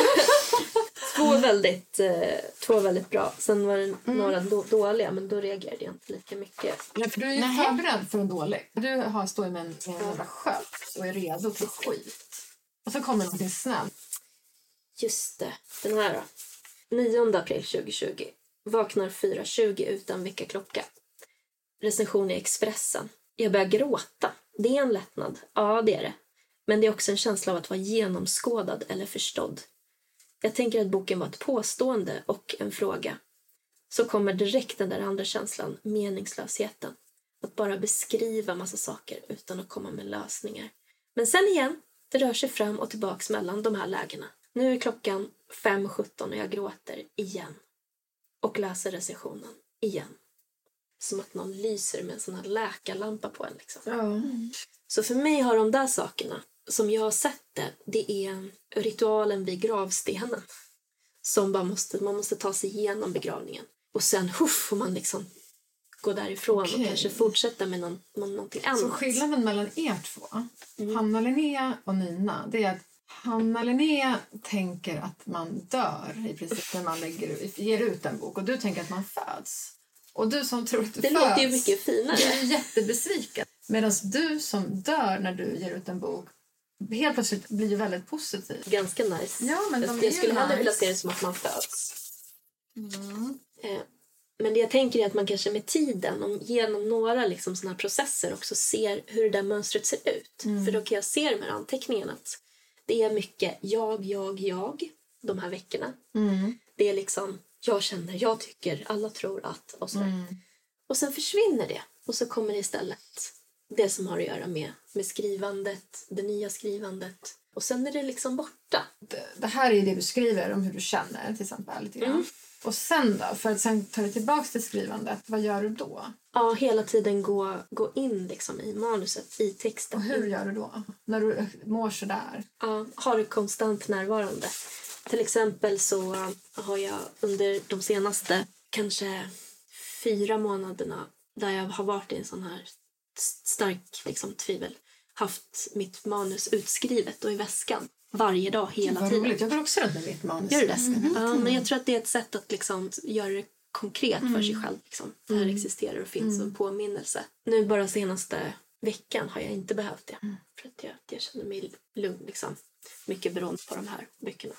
två, väldigt, eh, två väldigt bra. Sen var det några då, dåliga, men då reagerade jag inte lika mycket. Ja, för du är ju förberedd för en dålig. Du har står med en, med en jävla sköld och är redo till skit. Och så kommer någonting snällt. Just det, den här då. 9 april 2020. Vaknar 4.20 utan väckarklocka. Recension i Expressen. Jag börjar gråta. Det är en lättnad. Ja, det är det. Men det är också en känsla av att vara genomskådad eller förstådd. Jag tänker att boken var ett påstående och en fråga. så kommer direkt den där andra känslan, meningslösheten. Att bara beskriva massa saker utan att komma med lösningar. Men sen igen, det rör sig fram och tillbaks mellan de här lägena. Nu är klockan 5.17 och jag gråter igen. Och läser recensionen igen. Som att någon lyser med en sån här läkarlampa på en. Liksom. Ja. Så för mig har de där sakerna, som jag har sett det, det är ritualen vid gravstenen. Som bara måste, man måste ta sig igenom begravningen. Och sen huff, får man liksom gå därifrån Okej. och kanske fortsätta med, någon, någonting annat. Så skillnaden mellan er två, Mm. Hanna Linnea och Nina, det är att Hanna Linnea tänker att man dör i princip när man lägger, ger ut en bok och du tänker att man föds. Och du som tror att du Det föds låter ju mycket finare. är ju jättebesviken. Medan du som dör när du ger ut en bok helt plötsligt blir väldigt positiv. Ganska nice. Ja, men jag ju skulle hellre vilja nice. se det som att man föds. Eh, Men det jag tänker är att man kanske med tiden, om, genom några liksom såna processer också ser hur det där mönstret ser ut. För då kan jag se de här anteckningarna att det är mycket jag, jag, jag de här veckorna. Det är liksom jag känner, jag tycker, alla tror att och sådär. Och sen försvinner det och så kommer det istället det som har att göra med, med skrivandet, det nya skrivandet. Och sen är det liksom borta. Det, det här är det du skriver om hur du känner till exempel. Lite grann. Mm. Och sen då, för att sen ta dig tillbaka till skrivandet, vad gör du då? Ja, hela tiden gå, gå in liksom i manuset, i texten. Och hur gör du då? När du mår sådär? Ja, har det konstant närvarande. Till exempel så har jag under de senaste kanske fyra månaderna där jag har varit i en sån här stark liksom, tvivel haft mitt manus utskrivet och i väskan varje dag hela Vad tiden. roligt, jag går också runt med mitt manus Gör du det? väskan. Ja, men jag tror att det är ett sätt att liksom göra det konkret för sig själv. Liksom. Det här existerar och finns som en påminnelse. Nu bara senaste veckan har jag inte behövt det. För att jag, jag känner mig lugn. Liksom. Mycket beroende på de här böckerna.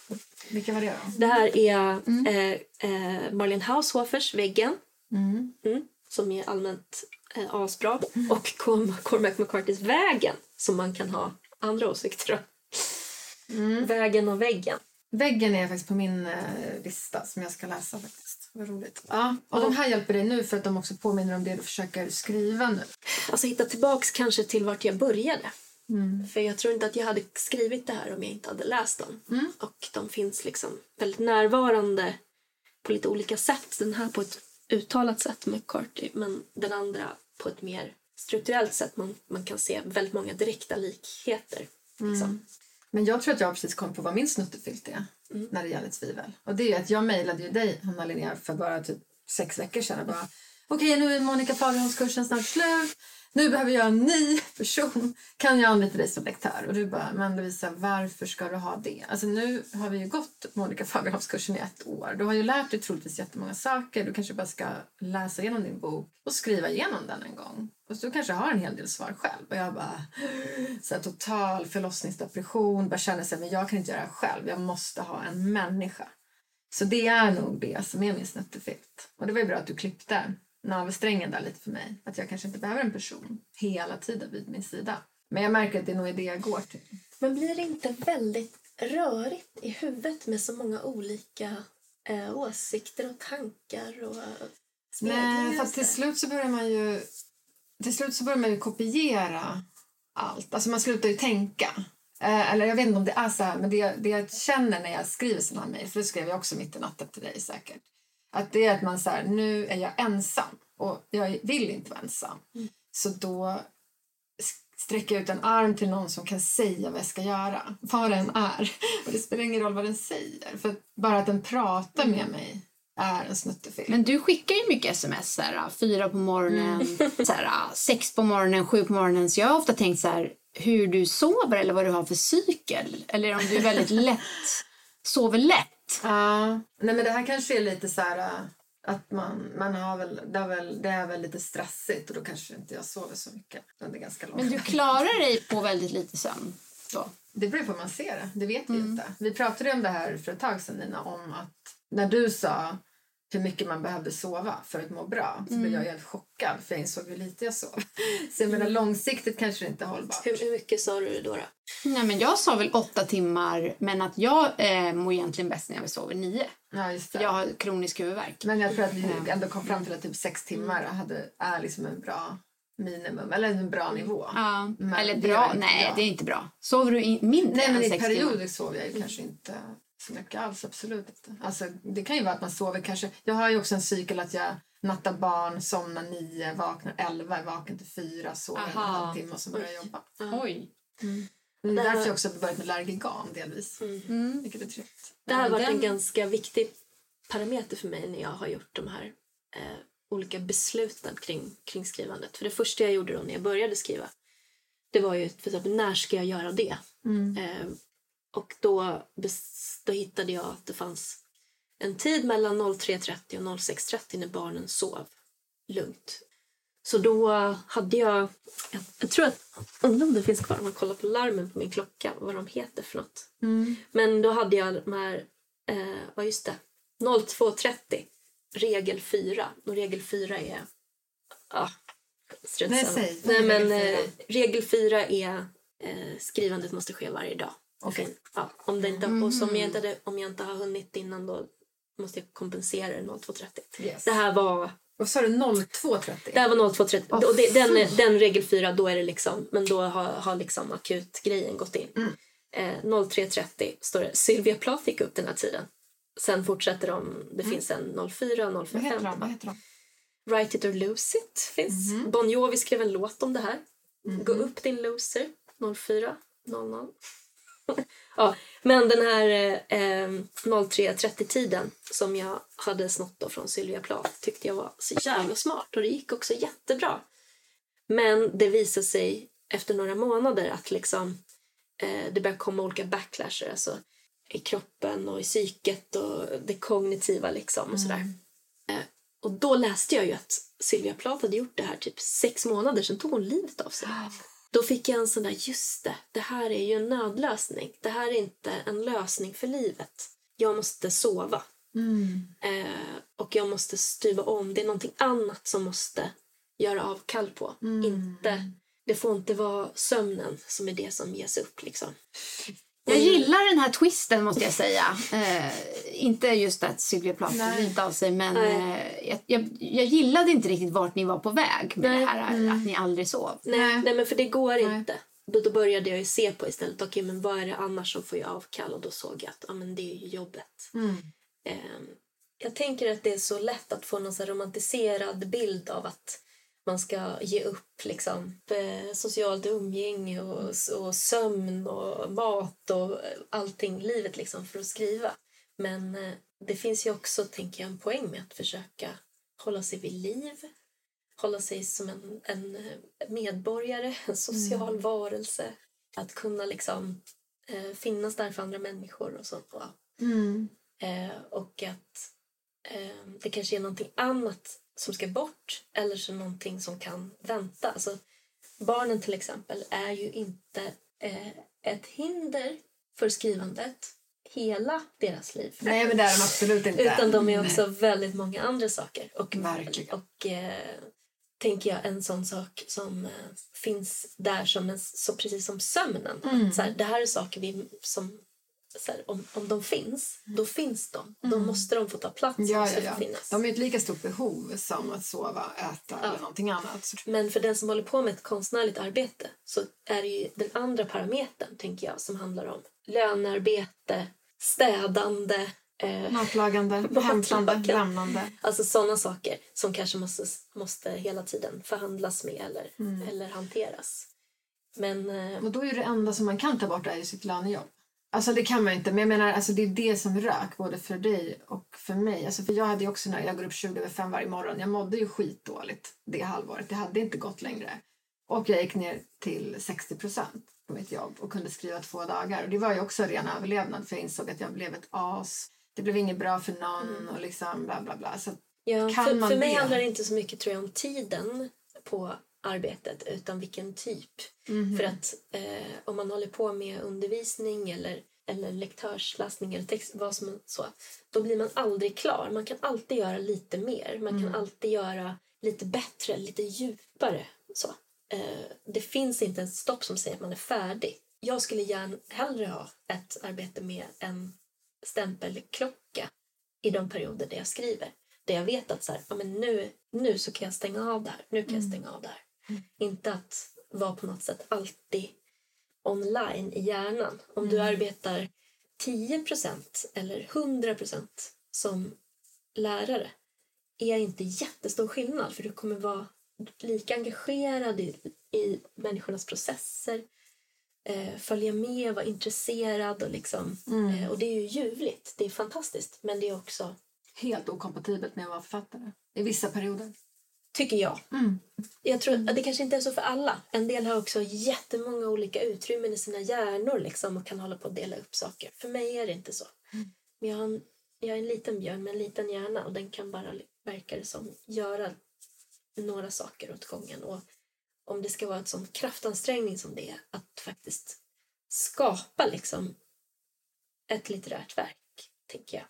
Vilka var det då? Det här är eh, eh, Marlene Haushofers Väggen. Mm, som är allmänt eh, asbra. Och Corm- Cormac McCarthys Vägen som man kan ha andra åsikter om. Vägen och väggen. Väggen är faktiskt på min eh, lista som jag ska läsa faktiskt. Vad roligt. Ja, och de här hjälper dig nu för att de också påminner om det du försöker skriva nu. Alltså hitta tillbaks kanske till vart jag började. För jag tror inte att jag hade skrivit det här om jag inte hade läst dem. Och de finns liksom väldigt närvarande på lite olika sätt. Den här på ett uttalat sätt med Carty men den andra på ett mer strukturellt sätt. Man, man kan se väldigt många direkta likheter. Liksom. Men jag tror att jag precis kom på vad min snuttefilt är när det gäller tvivel. Och det är att jag mejlade ju dig, Hanna Linnea, för bara typ sex veckor sedan bara okej nu är Monica Fagerholms-kursen snart slut. Nu behöver jag en ny person. Kan jag anlita dig som lektör? Och du bara, men Lovisa, varför ska du ha det? Alltså nu har vi ju gått Monica Fagerholms-kursen i ett år. Du har ju lärt dig troligtvis jättemånga saker. Du kanske bara ska läsa igenom din bok och skriva igenom den en gång. Och du kanske har en hel del svar själv. Och jag bara, så här, total förlossningsdepression. Bara känner sig, men jag kan inte göra det här själv. Jag måste ha en människa. Så det är nog det som är min snuttefilt. Och det var ju bra att du klippte navelsträngen där lite för mig. Att jag kanske inte behöver en person hela tiden vid min sida. Men jag märker att det är nog det jag går till. Men blir det inte väldigt rörigt i huvudet med så många olika eh, åsikter och tankar och Nej, att till slut så börjar man ju till slut så börjar man ju kopiera allt. Alltså man slutar ju tänka. Eh, eller jag vet inte om det är så här, men det, det jag känner när jag skriver sådana mejl, för det skrev jag också mitt i natten till dig säkert. Att det är att man här, nu är jag ensam och jag vill inte vara ensam. Så då sträcker jag ut en arm till någon som kan säga vad jag ska göra. Vad den är. Och det spelar ingen roll vad den säger. För bara att den pratar med mig är en snuttefilm. Men du skickar ju mycket sms, så här, fyra på morgonen, så här, sex på morgonen, sju på morgonen. Så jag har ofta tänkt så här, hur du sover eller vad du har för cykel. Eller om du är väldigt lätt, sover lätt. Ja. Nej men det här kanske är lite så här äh, att man, man har väl, det, är väl, det är väl lite stressigt och då kanske inte jag sover så mycket under ganska lång Men du klarar dig på väldigt lite sömn. Då. Det beror på hur man ser det. Det vet vi ju inte. Vi pratade om det här för ett tag sedan Nina, om att när du sa hur mycket man behövde sova för att må bra så blev jag helt chockad för jag insåg hur lite jag sov. Så jag menar långsiktigt kanske det inte är hållbart. Hur, hur mycket sa du då? då? Nej, men jag sa väl åtta timmar, men att jag eh, mår egentligen bäst när jag sover nio. Ja, just det. jag har kronisk huvudvärk. Men jag tror att vi ändå kom fram till att typ sex timmar hade, är liksom en bra minimum, eller en bra nivå. Ja, Men eller det bra. inte Nej, bra. det är inte bra. Sover du in mindre Nej, men än i sex timmar? perioder sover jag ju kanske inte mycket alls. Absolut inte. Alltså, det kan ju vara att man sover kanske... Jag har ju också en cykel att jag nattar barn, somnar nio, vaknar elva, är vaken till fyra, sover en Aha. halvtimme och så börjar jag jobba. Oj. Det är Det här- därför jag också börjat med Lärgigan delvis. Mm. Vilket är tryggt. Det här har varit en ganska viktig parameter för mig när jag har gjort de här eh, olika besluten kring, kring skrivandet. För det första jag gjorde då när jag började skriva det var ju för exempel, när ska jag göra det? Eh, och då, då hittade jag att det fanns en tid mellan 03.30 och 06.30 när barnen sov lugnt. Så då hade jag, jag, jag tror att, undrar om det finns kvar om man kollar på larmen på min klocka, vad de heter för något. Men då hade jag de här, eh, vad just det, 02.30, regel 4. Och regel 4 är, ja, strunt Nej, men regel eh, fyra? regel 4 är eh, skrivandet måste ske varje dag. Okej. Fin- Ja, om, det inte, och som jag inte om jag inte har hunnit innan då måste jag kompensera det 02.30. Yes. Det här var Vad sa du? 02.30? det här var 02.30. Åh, och det, den, den regel 4, då är det liksom, men då har, har liksom akutgrejen gått in. Mm. Eh, 03.30 står det Sylvia Plath gick upp den här tiden. Sen fortsätter de, det finns en 04 Vad heter 05. de? Vad heter de? Write it or lose it finns. Mhm. Bon Jovi skrev en låt om det här. Gå upp din loser 04 00. Ja, men den här eh, 03.30-tiden som jag hade snott från Sylvia Plath tyckte jag var så jävla smart och det gick också jättebra. Men det visade sig efter några månader att liksom, eh, det började komma olika backlasher alltså, i kroppen och i psyket och det kognitiva liksom och sådär. Eh, och då läste jag ju att Sylvia Plath hade gjort det här typ sex månader, sen tog hon livet av sig. Då fick jag en sån där, just det, det här är ju en nödlösning. Det här är inte en lösning för livet. Jag måste sova. Eh, och jag måste stuva om. Det är någonting annat som måste göra avkall på. Inte, det får inte vara sömnen som är det som ges upp. Liksom. Jag gillar den här twisten måste jag säga. Eh, inte just att Sylvia Plath livet av sig men eh, jag, jag, jag gillade inte riktigt vart ni var på väg med Nej. det här att ni aldrig sov. Nej, Nej. nej, men för det går Nej. inte. Då, började jag ju se på istället, okej men vad är det annars som får jag avkall? Och då såg jag att ja, men det är ju jobbet. Mm. Ehm, jag tänker att det är så lätt att få någon så här romantiserad bild av att man ska ge upp liksom, eh, socialt umgänge och, och sömn och mat och allting, livet liksom, för att skriva. Men eh, det finns ju också, tänker jag, en poäng med att försöka hålla sig vid liv. Hålla sig som en, en eh, medborgare, en social varelse. Att kunna liksom eh, finnas där för andra människor och sånt. Och, Mm. Eh, och att eh, det kanske är någonting annat som ska bort eller så någonting som kan vänta. Alltså, barnen till exempel är ju inte eh, ett hinder för skrivandet hela deras liv. Nej, men det är de absolut inte. Utan de är också väldigt många andra saker. Och, Verkligen. och eh, tänker jag en sån sak som eh, finns där som en, så precis som sömnen. Mm. Så här, det här är saker vi, som, här, om, om de finns, då finns de. Då måste de få ta plats. Mm. Ja, ja, ja. De är ett lika stort behov som att sova, äta eller någonting annat. Men för den som håller på med ett konstnärligt arbete så är det ju den andra parametern, tänker jag, som handlar om lönearbete, städande, eh, Matlagande, hämtande, lämnande. Alltså sådana saker som kanske måste, måste hela tiden förhandlas med eller, Mm. eller hanteras. Men eh, Och då är det enda som man kan ta bort är sitt lönejobb. Alltså det kan man inte, men jag menar alltså det är det som rök både för dig och för mig. Alltså för jag hade också när jag går upp 20 över 5 varje morgon, jag mådde ju skitdåligt det halvåret. Det hade inte gått längre. Och jag gick ner till 60 procent på mitt jobb och kunde skriva två dagar. Och det var ju också ren överlevnad för jag insåg att jag blev ett as. Det blev inget bra för någon och liksom bla bla bla. Så ja, Kan för, man för mig det? handlar det inte så mycket tror jag om tiden på arbetet utan vilken typ. Mhm. För att eh, om man håller på med undervisning eller eller lektörsläsning eller text, vad som så, då blir man aldrig klar. Man kan alltid göra lite mer. Man kan alltid göra lite bättre, lite djupare. Så. Eh, det finns inte ett stopp som säger att man är färdig. Jag skulle gärna hellre ha ett arbete med en stämpelklocka i de perioder där jag skriver. Där jag vet att så här, ja, men nu, nu så kan jag stänga av det här. Nu kan jag stänga av det här. Inte att vara på något sätt alltid online i hjärnan. Om du arbetar 10% eller 100% som lärare är inte jättestor skillnad för du kommer vara lika engagerad i, i människornas processer eh, följa med, vara intresserad och liksom eh, och det är ju ljuvligt, det är fantastiskt men det är också, Helt okompatibelt med att vara författare. I vissa perioder. Tycker jag jag tror att det kanske inte är så för alla en del har också jättemånga olika utrymmen i sina hjärnor liksom och kan hålla på att dela upp saker för mig är det inte så men jag, har en, jag är en liten björn med en liten hjärna och den kan bara, verkar det som, göra några saker åt gången. Och om det ska vara ett sån kraftansträngning som det är att faktiskt skapa liksom ett litterärt verk, tänker jag.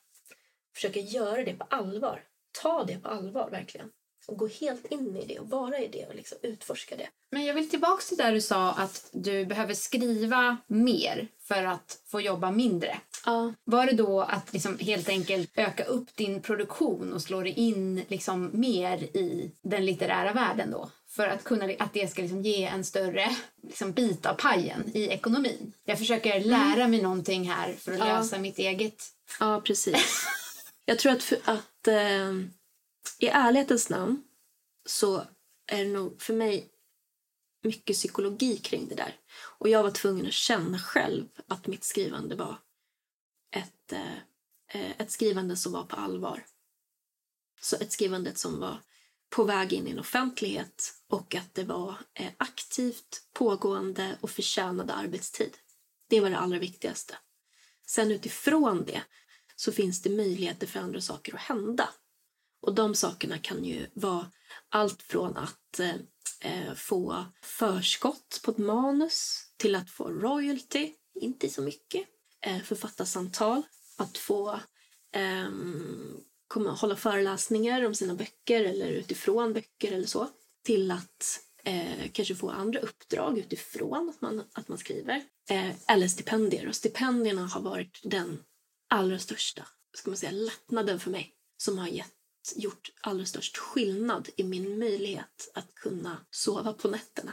Försöka göra det på allvar. Ta det på allvar, verkligen. Och gå helt in i det och vara i det och liksom utforska det. Men jag vill tillbaka till där du sa att du behöver skriva mer för att få jobba mindre. Ja. Var det då att liksom helt enkelt öka upp din produktion och slå dig in liksom mer i den litterära världen då? För att, kunna, att det ska liksom ge en större liksom bit av pajen i ekonomin. Jag försöker lära mig någonting här för att Ja. lösa mitt eget... Ja, precis. Jag tror att, för, att eh, i ärlighetens namn så är det nog för mig mycket psykologi kring det där. Och jag var tvungen att känna själv att mitt skrivande var ett, eh, ett skrivande som var på allvar. Så ett skrivande som var på väg in i en offentlighet och att det var eh, aktivt, pågående och förtjänade arbetstid. Det var det allra viktigaste. Sen utifrån det så finns det möjligheter för andra saker att hända. Och de sakerna kan ju vara allt från att eh, eh, få förskott på ett manus till att få royalty, inte så mycket, eh, författarsamtal, att få ehm, komma, hålla föreläsningar om sina böcker eller utifrån böcker eller så, till att eh, kanske få andra uppdrag utifrån att man, att man skriver. Eh, eller stipendier. Och stipendierna har varit den allra största ska man säga, lättnaden för mig som har gett, gjort allra störst skillnad i min möjlighet att kunna sova på nätterna.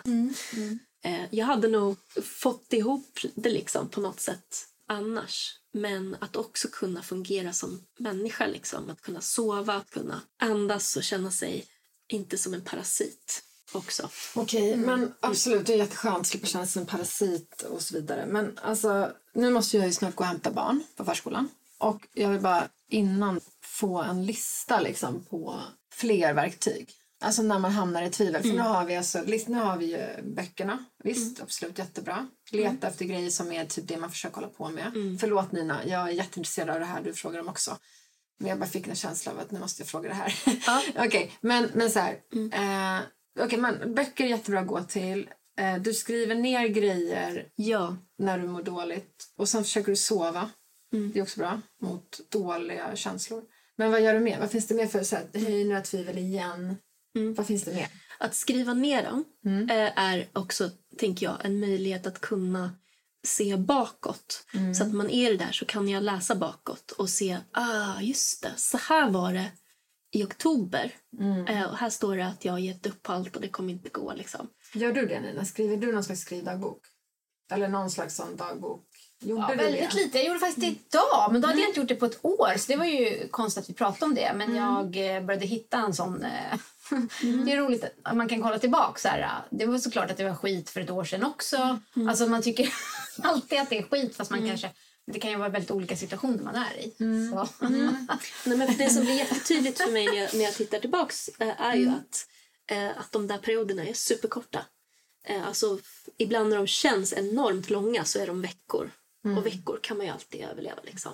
Eh, jag hade nog fått ihop det liksom på något sätt annars. Men att också kunna fungera som människa, liksom. att kunna sova, att kunna andas och känna sig inte som en parasit också. Okej, men absolut, det är jätteskönt att slippa känna sig som en parasit och så vidare. Men alltså, nu måste jag ju snart gå och hämta barn på förskolan. Och jag vill bara innan få en lista liksom på fler verktyg. Alltså när man hamnar i tvivel. För nu har vi alltså, nu har vi ju böckerna. Visst, absolut jättebra. Leta efter grejer som är typ det man försöker hålla på med. Förlåt Nina, jag är jätteintresserad av det här du frågar om också. Men jag bara fick en känsla av att nu måste jag fråga det här. Okej, men, men så här. Eh, Okej, men böcker är jättebra att gå till. Eh, du skriver ner grejer Ja. när du mår dåligt. Och sen försöker du sova. Det är också bra mot dåliga känslor. Men vad gör du mer? Vad finns det mer för så här, höj några tvivel igen? Vad finns det mer? Att skriva ner dem eh, är också, tänker jag, en möjlighet att kunna se bakåt. Så att man är där så kan jag läsa bakåt och se, ah just det, så här var det i oktober. Eh, och här står det att jag har gett upp allt och det kommer inte gå. Liksom. Gör du det Nina? Skriver du någon slags skrivdagbok? Eller någon slags sån dagbok? Gjorde Ja, väldigt det? lite. Jag gjorde faktiskt det idag, men då hade jag inte gjort det på ett år. Så det var ju konstigt att vi pratade om det. Men jag eh, började hitta en sån... eh, Det är roligt att man kan kolla tillbaka. Så här, eh, det var såklart att det var skit för ett år sedan också. Alltså man tycker alltid att det är skit fast man kanske... Det kan ju vara väldigt olika situationer man är i. Så. Nej, men det som blir jättetydligt för mig när jag, när jag tittar tillbaks eh, är ju att, att de där perioderna är superkorta. Alltså, ibland när de känns enormt långa så är de veckor. Och veckor kan man ju alltid överleva. Liksom.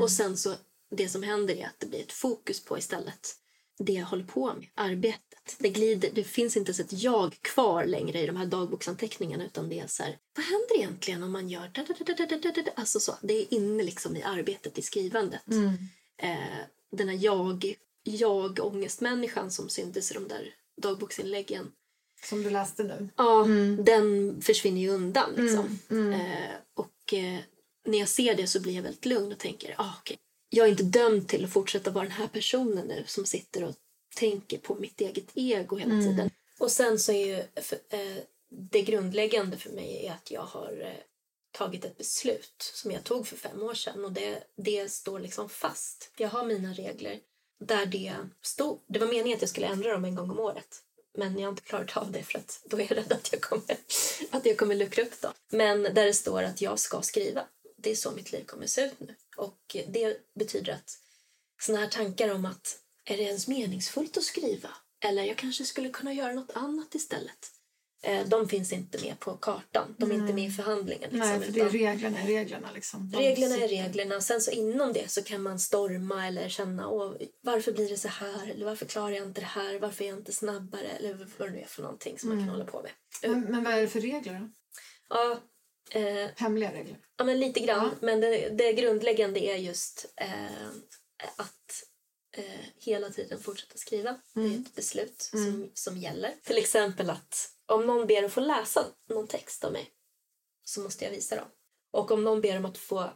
Och sen så det som händer är att det blir ett fokus på istället det jag håller på med, arbetet. Det, glider, det finns inte ens ett jag kvar längre i de här dagboksanteckningarna utan det är så här, vad händer egentligen om man gör da? Alltså så, det är inne liksom i arbetet, i skrivandet. Eh, den här jag, jag-ångestmänniskan som syntes i de där dagboksinläggen Som du läste nu. Ja, den försvinner ju undan. Liksom. Eh, och eh, när jag ser det så blir jag väldigt lugn och tänker ah, okej. jag är inte dömd till att fortsätta vara den här personen nu som sitter och tänker på mitt eget ego hela tiden. Och sen så är ju för, eh, det grundläggande för mig är att jag har eh, tagit ett beslut som jag tog för fem år sedan och det, det står liksom fast. Jag har mina regler där det stod. Det var meningen att jag skulle ändra dem en gång om året. Men jag har inte klarat av det för att då är jag rädd att jag kommer, att jag kommer luckra upp dem. Men där det står att jag ska skriva. Det är så mitt liv kommer se ut nu. Och det betyder att såna här tankar om att är det ens meningsfullt att skriva? Eller jag kanske skulle kunna göra något annat istället. Eh, de finns inte med på kartan. De är inte med i förhandlingen. Liksom, Nej, för det är utan- reglerna är reglerna. Liksom. Reglerna är reglerna. Sen så inom det så kan man storma eller känna Åh, varför blir det så här? Eller varför klarar jag inte det här? Varför är jag inte snabbare? Eller vad det nu är för någonting som man kan hålla på med. Men, men vad är det för regler då? Ja, eh, Hemliga regler? ja men lite grann. Men det, det grundläggande är just eh, att eh, hela tiden fortsätta skriva. Det är ett beslut som, som gäller. Till exempel att om någon ber att få läsa någon text av mig så måste jag visa dem. Och om någon ber om att få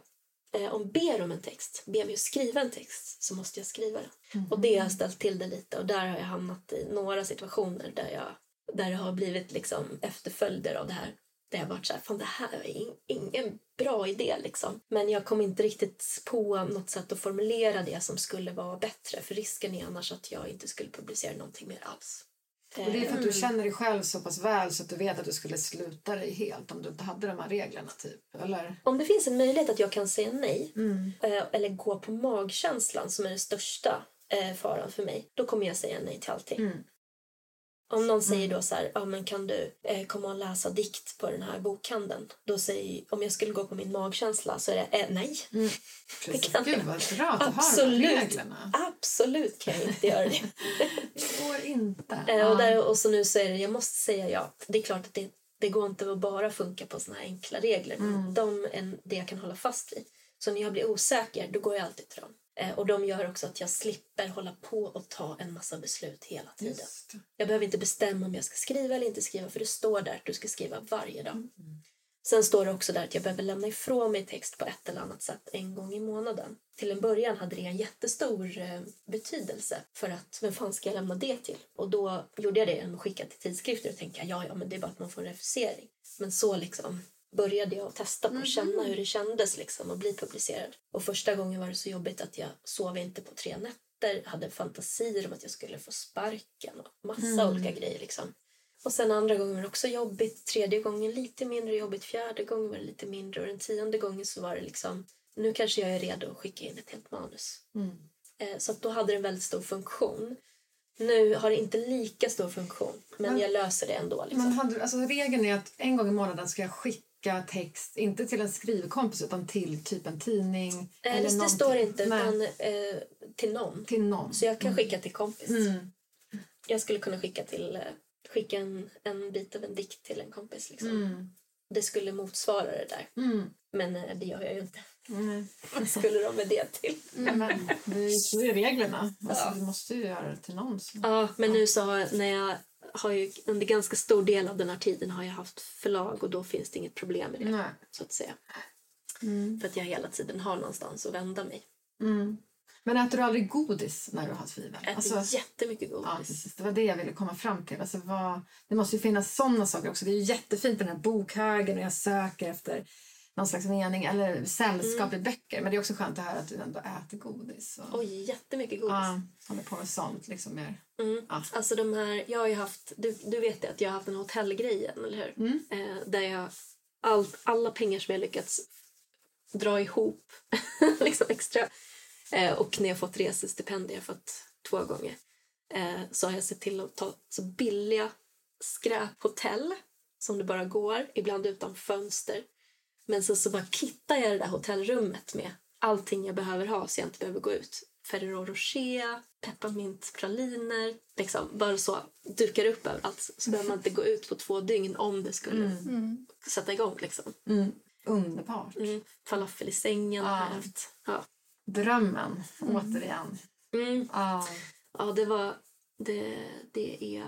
eh, om ber om en text, ber mig att skriva en text så måste jag skriva den. Och det har ställt till det lite och där har jag hamnat i några situationer där, jag, där det har blivit liksom efterföljder av det här. Där jag varit så här, fan det här är in, ingen bra idé liksom. Men jag kom inte riktigt på något sätt att formulera det som skulle vara bättre. För risken är annars att jag inte skulle publicera någonting mer alls. Och det är för att du känner dig själv så pass väl så att du vet att du skulle sluta dig helt om du inte hade de här reglerna. typ. Eller? Om det finns en möjlighet att jag kan säga nej eh, eller gå på magkänslan som är den största eh, faran för mig, då kommer jag säga nej till allting. Om någon säger då så här, ja men kan du eh, komma och läsa dikt på den här bokhandeln? Då säger om jag skulle gå på min magkänsla så är det eh, nej. Precis. kan Gud vad bra att du har Absolut. reglerna. Absolut kan jag inte göra det. Det går inte. Eh, och, där, och så nu så är det, jag måste säga ja. Det är klart att det, det går inte att bara funka på såna här enkla regler. Men de är det jag kan hålla fast vid. Så när jag blir osäker, då går jag alltid till dem. Eh, och de gör också att jag slipper hålla på och ta en massa beslut hela tiden. Jag behöver inte bestämma om jag ska skriva eller inte skriva för det står där att du ska skriva varje dag. Sen står det också där att jag behöver lämna ifrån mig text på ett eller annat sätt en gång i månaden. Till en början hade det en jättestor eh, betydelse för att vem fan ska jag lämna det till? Och då gjorde jag det genom att skicka till tidskrifter och tänka ja, ja, men det är bara att man får en refusering. Men så liksom började jag testa på att känna hur det kändes liksom att bli publicerad. Och första gången var det så jobbigt att jag sov inte på tre nätter, hade fantasier om att jag skulle få sparken och massa olika grejer liksom. Och sen andra gången var det också jobbigt, tredje gången lite mindre jobbigt, fjärde gången var det lite mindre och den tionde gången så var det liksom nu kanske jag är redo att skicka in ett helt manus. Eh, Så då hade det en väldigt stor funktion. Nu har det inte lika stor funktion, men jag löser det ändå. Liksom. Men hade, alltså, regeln är att en gång i månaden ska jag skicka text, inte till en skrivkompis utan till typ en tidning. Eh, eller det, någonting. står inte, Nej, utan eh, till någon. till någon. Så jag kan skicka till kompis. Mm. Jag skulle kunna skicka till eh, skicka en, en bit av en dikt till en kompis. Liksom. Mm. Det skulle motsvara det där. Mm. Men eh, det gör jag ju inte. Mm. Vad skulle de med det till? Men det är är reglerna. Alltså, Du måste ju göra det till någon. Så. Ja, men nu så när jag har ju under ganska stor del av den här tiden har jag haft förlag och då finns det inget problem med det. Nej. Så att säga. Mm. För att jag hela tiden har någonstans att vända mig. Mm. Men äter du aldrig godis när du har tvivel? Jag äter jättemycket godis. Ja, precis. Det var det jag ville komma fram till. Alltså, vad, det måste ju finnas sådana saker också. Det är ju jättefint den här bokhögen och jag söker efter någon slags mening eller sällskap i böcker. Men det är också skönt att höra att du ändå äter godis. Och, Oj, jättemycket godis. ja, håller på med sånt liksom mer. Mm. Ja. Alltså de här, jag har ju haft, du, du vet det, att jag har haft den hotellgrejen, eller hur? Mm. Eh, där jag, all, alla pengar som jag lyckats dra ihop liksom extra eh, och när jag fått resestipendier, jag fått två gånger, eh, så har jag sett till att ta så billiga skräphotell som det bara går, ibland utan fönster. Men så, så bara kittar jag det där hotellrummet med allting jag behöver ha så jag inte behöver gå ut. Ferrero Rocher, pepparmintpraliner. Liksom, bara så dukar upp överallt. Så behöver man inte gå ut på två dygn om det skulle sätta igång. Liksom. Mm. Underbart. Mm. Falafel i sängen haft. Ja. Drömmen, återigen. Mm. Ja. Ja, det var... Det, det är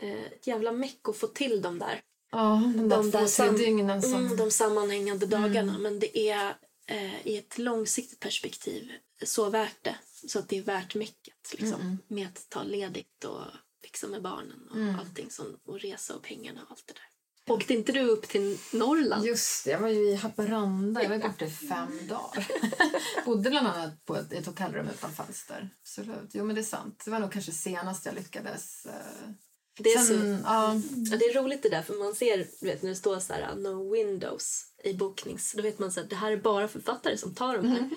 eh, ett jävla meck att få till de där, Ja, de där De där sam- dygnen som... mm, de sammanhängande dagarna. Men det är eh, i ett långsiktigt perspektiv så värt det. Så att det är värt mycket liksom, med att ta ledigt och fixa med barnen och allting som, och resa och pengarna och allt det där. Åkte inte du upp till Norrland? Just det, jag var ju i Haparanda. Jag var borta i fem dagar. Bodde bland annat på ett, ett hotellrum utan fönster. Absolut. Jo, men det är sant. Det var nog kanske senast jag lyckades. eh, Det är, så, ja, ja, det är roligt det där för man ser vet, när det står så här no windows i boknings. Då vet man så här, det här är bara författare som tar de här.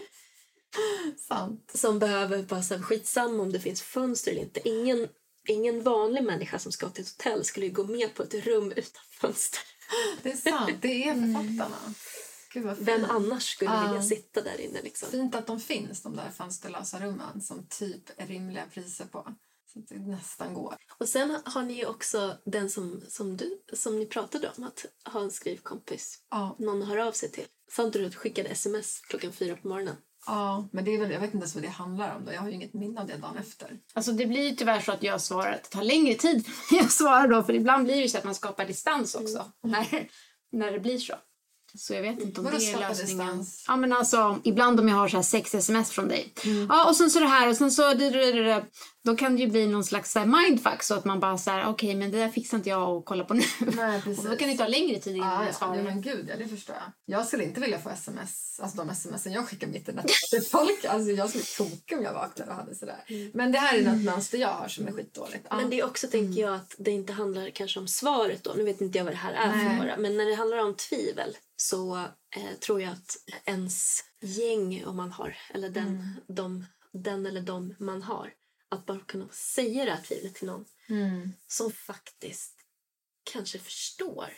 sant. som behöver bara så här, skitsamma om det finns fönster eller inte. Ingen, ingen vanlig människa som ska till ett hotell skulle gå med på ett rum utan fönster. Det är sant. Det är författarna. Gud vad fint. Vem annars skulle Ja. vilja sitta där inne liksom? Fint att de finns, de där fönsterlösa rummen som typ är rimliga priser på. Att det nästan går. Och sen har ni ju också den som, som du, som ni pratade om, att ha en skrivkompis. Ja, Någon hör av sig till. Sa inte du att du skickade sms klockan fyra på morgonen? ja, men det är väl, jag vet inte ens vad det handlar om. Då. Jag har ju inget minne av det dagen efter. Alltså det blir ju tyvärr så att jag svarar att det tar längre tid när jag svarar då. För ibland blir det ju så att man skapar distans också. När, när det blir så. Så jag vet inte om det är lösningen. distans? Ja men alltså ibland om jag har så här sex sms från dig. Ja och sen så det här och sen så Då kan det ju bli någon slags så här mindfuck så att man bara så här okej men det där fixar inte jag att kolla på nu. Nej, Och precis. då kan det ta längre tid innan jag ja. svarar. ja, men gud, ja, det förstår jag. Jag skulle inte vilja få sms, alltså de smsen jag skickar mitt i natten till folk. Alltså jag skulle toka om jag vaknade och hade sådär. Men det här är något mönster jag har som är skitdåligt. Ja. Men det är också, tänker jag, att det inte handlar kanske om svaret då. Nu vet inte jag vad det här är för Nej. några. Men när det handlar om tvivel så eh, tror jag att ens gäng, om man har, eller den, de, den eller de man har, att bara kunna säga det här tvivlet till någon Mm. som faktiskt kanske förstår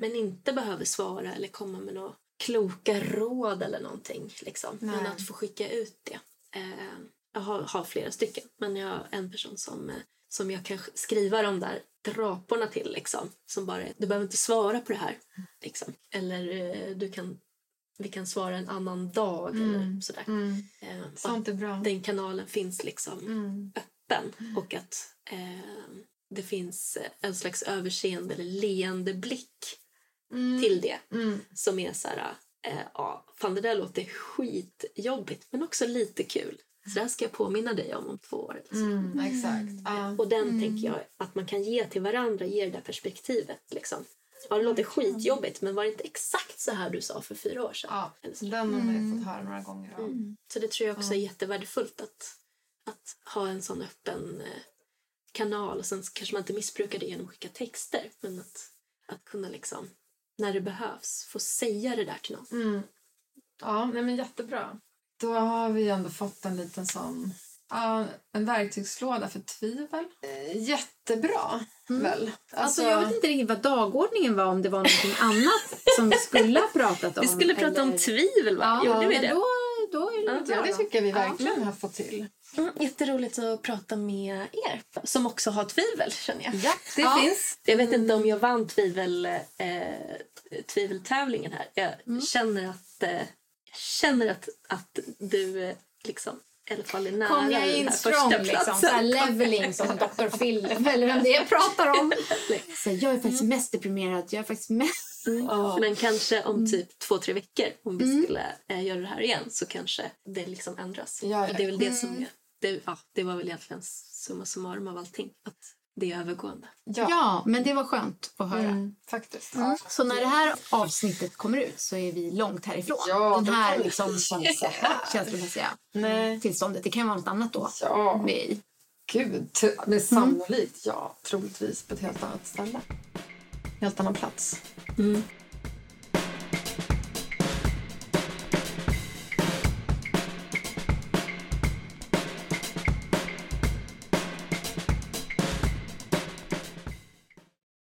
men inte behöver svara eller komma med några kloka råd eller någonting. Liksom. Men att få skicka ut det. Eh, jag har, har flera stycken, men jag har en person som, eh, som jag kan skriva de där draporna till. Liksom, som bara är, du behöver inte svara på det här. Liksom. Eller eh, du kan, vi kan svara en annan dag. Eller sådär. Mm. Eh, Sånt är bra. att den kanalen finns liksom Mm. öppen och att eh, det finns en slags överseende eller leende blick till det Mm. som är så här, eh, ja, fan det där låter skitjobbigt men också lite kul. Så det här ska jag påminna dig om om två år. Mm, exakt. Och den tänker jag att man kan ge till varandra, ge det där perspektivet. Liksom. Ja, det låter skitjobbigt men var det inte exakt så här du sa för fyra år sedan? Ja, Eller så. den har man ju fått höra några gånger. Ja. Så det tror jag också är jättevärdefullt att, att ha en sån öppen eh, kanal. Och sen kanske man inte missbrukar det genom att skicka texter. Men att, att kunna liksom, när det behövs, få säga det där till någon. Mm. Ja, nej, men jättebra. Då har vi ändå fått en liten sån... Ja, en verktygslåda för tvivel. Eh, jättebra, väl? Alltså, jag vet inte riktigt vad dagordningen var, om det var någonting annat som vi skulle ha pratat om. Vi skulle prata om eller- tvivel, va? Ja, Gjorde vi det? Då, då är det bra Ja, det tycker jag vi verkligen har fått till. Mm, jätteroligt att prata med er som också har tvivel, känner jag. Ja, det finns. Jag vet inte om jag vann tvivel, eh, tviveltävlingen här. Jag Mm. känner att, eh, jag känner att, att du eh, liksom, i alla fall är nära Kom jag in strong liksom, så här leveling som Dr. Phil eller vem det är pratar om. Så jag är faktiskt mest deprimerad, jag är faktiskt mest... Men kanske om Mm. typ två, tre veckor om vi skulle eh, göra det här igen så kanske det liksom ändras. Ja, ja. Det är väl det som det, ja, det var väl egentligen summa summarum av allting. Att det är övergående. Ja. men det var skönt att höra. Mm, faktiskt. Så när det här avsnittet kommer ut så är vi långt härifrån. Ja, Den här liksom, känslomässiga Nej. tillståndet. Det kan vara något annat då. Ja, i. gud. Men sannolikt, ja. Troligtvis på ett helt annat ställe. Helt annan plats. Mm.